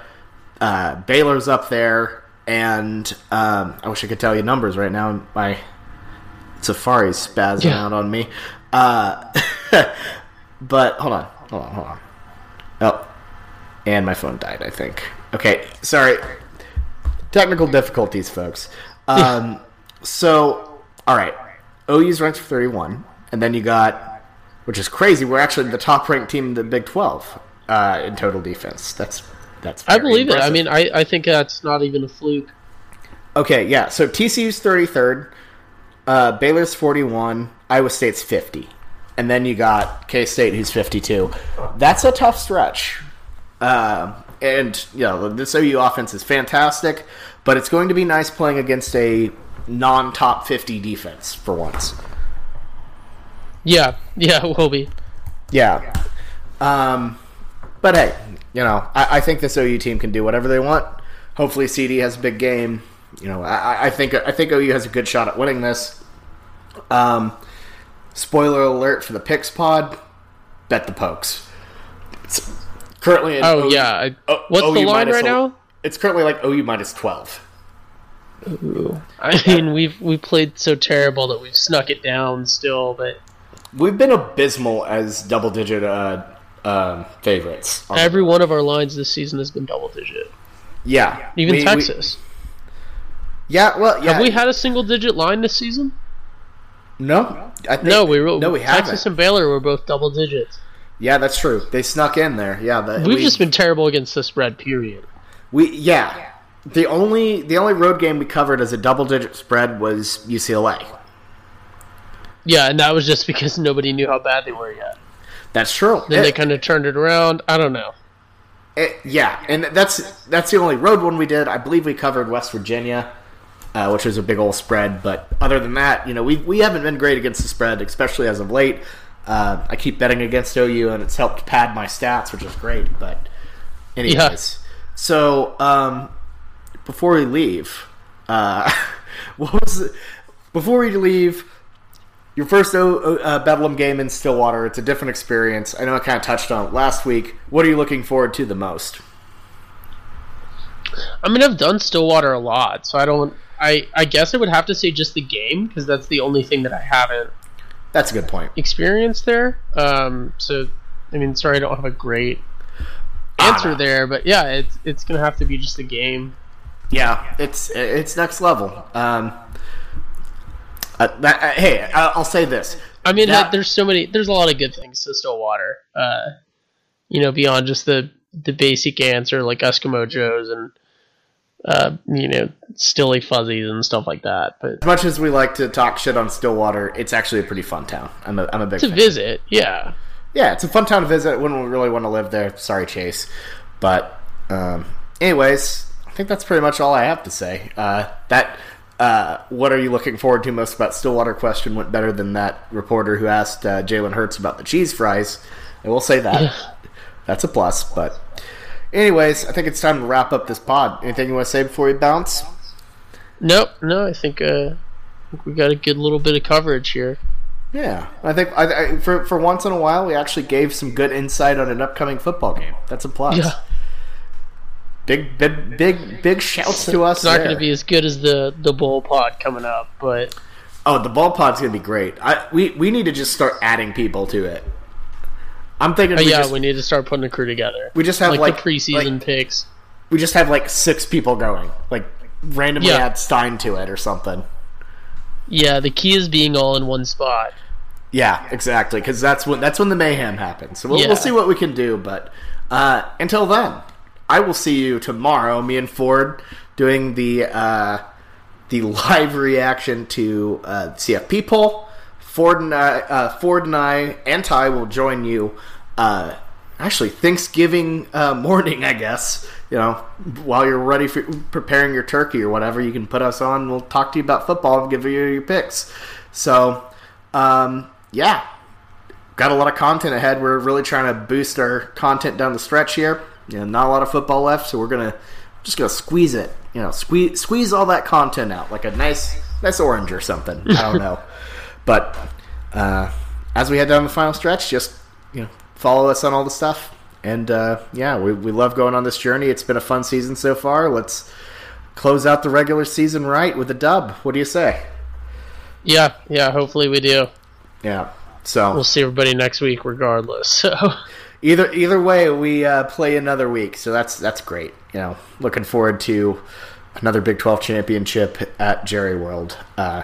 [SPEAKER 3] Uh, Baylor's up there, and um, I wish I could tell you numbers right now. My Safari's spazzing
[SPEAKER 4] Yeah.
[SPEAKER 3] out on me. Uh, but hold on, hold on, hold on. Oh, and my phone died. I think. Okay, sorry technical difficulties, folks. Um, so, all right, OU's ranked 31, and then you got, which is crazy. We're actually the top ranked team in the Big 12 uh, in total defense. That's that's.
[SPEAKER 4] I
[SPEAKER 3] very
[SPEAKER 4] believe it. I mean, I, I think that's not even a fluke.
[SPEAKER 3] okay, yeah. So TCU's 33rd, uh, Baylor's 41, Iowa State's 50, and then you got K State who's 52. That's a tough stretch. Um, and you know this OU offense is fantastic, but it's going to be nice playing against a non-top 50 defense for once.
[SPEAKER 4] Yeah, yeah, it will be.
[SPEAKER 3] Yeah. Um, but hey, you know, I, I think this OU team can do whatever they want. Hopefully, CeeDee has a big game. You know, I, I think I think OU has a good shot at winning this. Um, spoiler alert for the Picks Pod: bet the Pokes. It's currently, an
[SPEAKER 4] Oh
[SPEAKER 3] OU
[SPEAKER 4] yeah. I,
[SPEAKER 3] O-
[SPEAKER 4] what's the line right
[SPEAKER 3] a-
[SPEAKER 4] now?
[SPEAKER 3] It's currently like OU minus twelve.
[SPEAKER 4] I mean, we've we played so terrible that we've snuck it down still, but
[SPEAKER 3] We've been abysmal as double-digit uh, um, favorites. on-
[SPEAKER 4] every one of our lines this season has been double digit.
[SPEAKER 3] yeah,
[SPEAKER 4] Even
[SPEAKER 3] we- we-
[SPEAKER 4] Texas.
[SPEAKER 3] yeah, well, yeah.
[SPEAKER 4] Have we had a single digit line this season?
[SPEAKER 3] no? I think,
[SPEAKER 4] No, we
[SPEAKER 3] no, we
[SPEAKER 4] Texas
[SPEAKER 3] haven't.
[SPEAKER 4] and Baylor were both double digits.
[SPEAKER 3] Yeah, that's true. They snuck in there. Yeah, the,
[SPEAKER 4] We've
[SPEAKER 3] we,
[SPEAKER 4] just been terrible against the spread. Period.
[SPEAKER 3] we yeah. The only the only road game we covered as a double digit spread was UCLA.
[SPEAKER 4] Yeah, and that was just because nobody knew how bad they were yet.
[SPEAKER 3] That's true.
[SPEAKER 4] Then
[SPEAKER 3] It-
[SPEAKER 4] they kind of turned it around. I don't know.
[SPEAKER 3] it- yeah, and that's that's the only road one we did. I believe we covered West Virginia, uh, which was a big old spread. But other than that, you know, we we haven't been great against the spread, especially as of late. Uh, I keep betting against OU, and it's helped pad my stats, which is great. But anyways, so um, before we leave, uh, what was it? before we leave? Your first uh, Bedlam game in Stillwater. It's a different experience. I know I kind of touched on it last week. What are you looking forward to the most?
[SPEAKER 4] I mean, I've done Stillwater a lot, so I don't. I I guess I would have to say just the game because that's the only thing that I haven't
[SPEAKER 3] That's a good point.
[SPEAKER 4] Experience there. Um, so I mean, sorry, I don't have a great answer
[SPEAKER 3] Ah,
[SPEAKER 4] there, but yeah, it's it's gonna have to be just the game.
[SPEAKER 3] Yeah, it's it's next level. Um, uh, that, uh, hey, I- I'll say this.
[SPEAKER 4] I mean,
[SPEAKER 3] That-
[SPEAKER 4] there's so many. There's a lot of good things to Stillwater. Uh, you know, beyond just the the basic answer like Eskimo Joe's and uh, you know, Stilly Fuzzies and stuff like that. But
[SPEAKER 3] As much as we like to talk shit on Stillwater, it's actually a pretty fun town. I'm a, I'm a big
[SPEAKER 4] to
[SPEAKER 3] fan.
[SPEAKER 4] visit, yeah,
[SPEAKER 3] yeah, it's a fun town to visit. Wouldn't really want to live there. Sorry, Chase. But, um, anyways, I think that's pretty much all I have to say. Uh, that, uh, what are you looking forward to most about Stillwater question went better than that reporter who asked uh, Jalen Hurts about the cheese fries. I will say that. That's a plus. But, anyways, I think it's time to wrap up this pod. Anything you want to say before we bounce?
[SPEAKER 4] Nope, no, I think uh, I think we got a good little bit of coverage here.
[SPEAKER 3] Yeah, I think I, I, for for once in a while we actually gave some good insight on an upcoming football game. That's a plus.
[SPEAKER 4] Yeah,
[SPEAKER 3] Big big big big shouts to us.
[SPEAKER 4] it's not going to be as good as the the bull pod coming up, but
[SPEAKER 3] Oh, the ball pod's gonna be great. I we we need to just start adding people to it. I'm thinking
[SPEAKER 4] uh,
[SPEAKER 3] we,
[SPEAKER 4] yeah,
[SPEAKER 3] just,
[SPEAKER 4] we need to start putting a crew together.
[SPEAKER 3] we just have
[SPEAKER 4] like,
[SPEAKER 3] like,
[SPEAKER 4] the preseason
[SPEAKER 3] like-
[SPEAKER 4] picks.
[SPEAKER 3] we just have like six people going. Like randomly
[SPEAKER 4] Yeah.
[SPEAKER 3] add Stein to it or something.
[SPEAKER 4] Yeah, the key is being all in one spot.
[SPEAKER 3] Yeah, exactly. Because that's when that's when the mayhem happens. So we'll,
[SPEAKER 4] Yeah.
[SPEAKER 3] we'll see what we can do. But uh, until then, I will see you tomorrow. Me and Ford doing the uh, the live reaction to uh, CFP poll. Ford and I, uh, Ford and I, Ty will join you. Uh, actually, Thanksgiving uh, morning, I guess. You know, while you're ready for preparing your turkey or whatever, you can put us on. We'll talk to you about football and give you your picks. So, um, yeah, got a lot of content ahead. We're really trying to boost our content down the stretch here. You know, not a lot of football left, so we're gonna just gonna squeeze it. You know, squeeze squeeze all that content out like a nice nice orange or something. I don't know, but uh, as we head down the final stretch, just you know, follow us on all the stuff. And uh, yeah, we we love going on this journey. It's been a fun season so far. Let's close out the regular season right with a dub. What do you say?
[SPEAKER 4] Yeah, yeah. Hopefully we do.
[SPEAKER 3] Yeah. So
[SPEAKER 4] We'll see everybody next week, regardless. So
[SPEAKER 3] either either way, we uh, play another week, so that's that's great. You know, looking forward to another Big Twelve championship at Jerry World. Uh,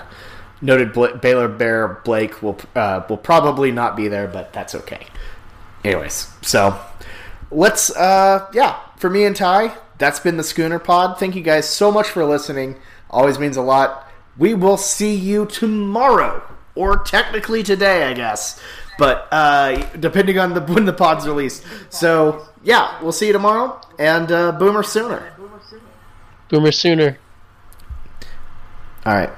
[SPEAKER 3] noted Baylor Bear Blake will uh, will probably not be there, but that's okay. Anyways, so let's uh, yeah, for me and Ty, that's been the Schooner Pod. Thank you guys so much for listening. Always means a lot. We will see you tomorrow, or technically today, I guess. But uh, depending on the when the pod's released. So yeah, we'll see you tomorrow, and uh, Boomer sooner.
[SPEAKER 4] boomer sooner.
[SPEAKER 3] All right.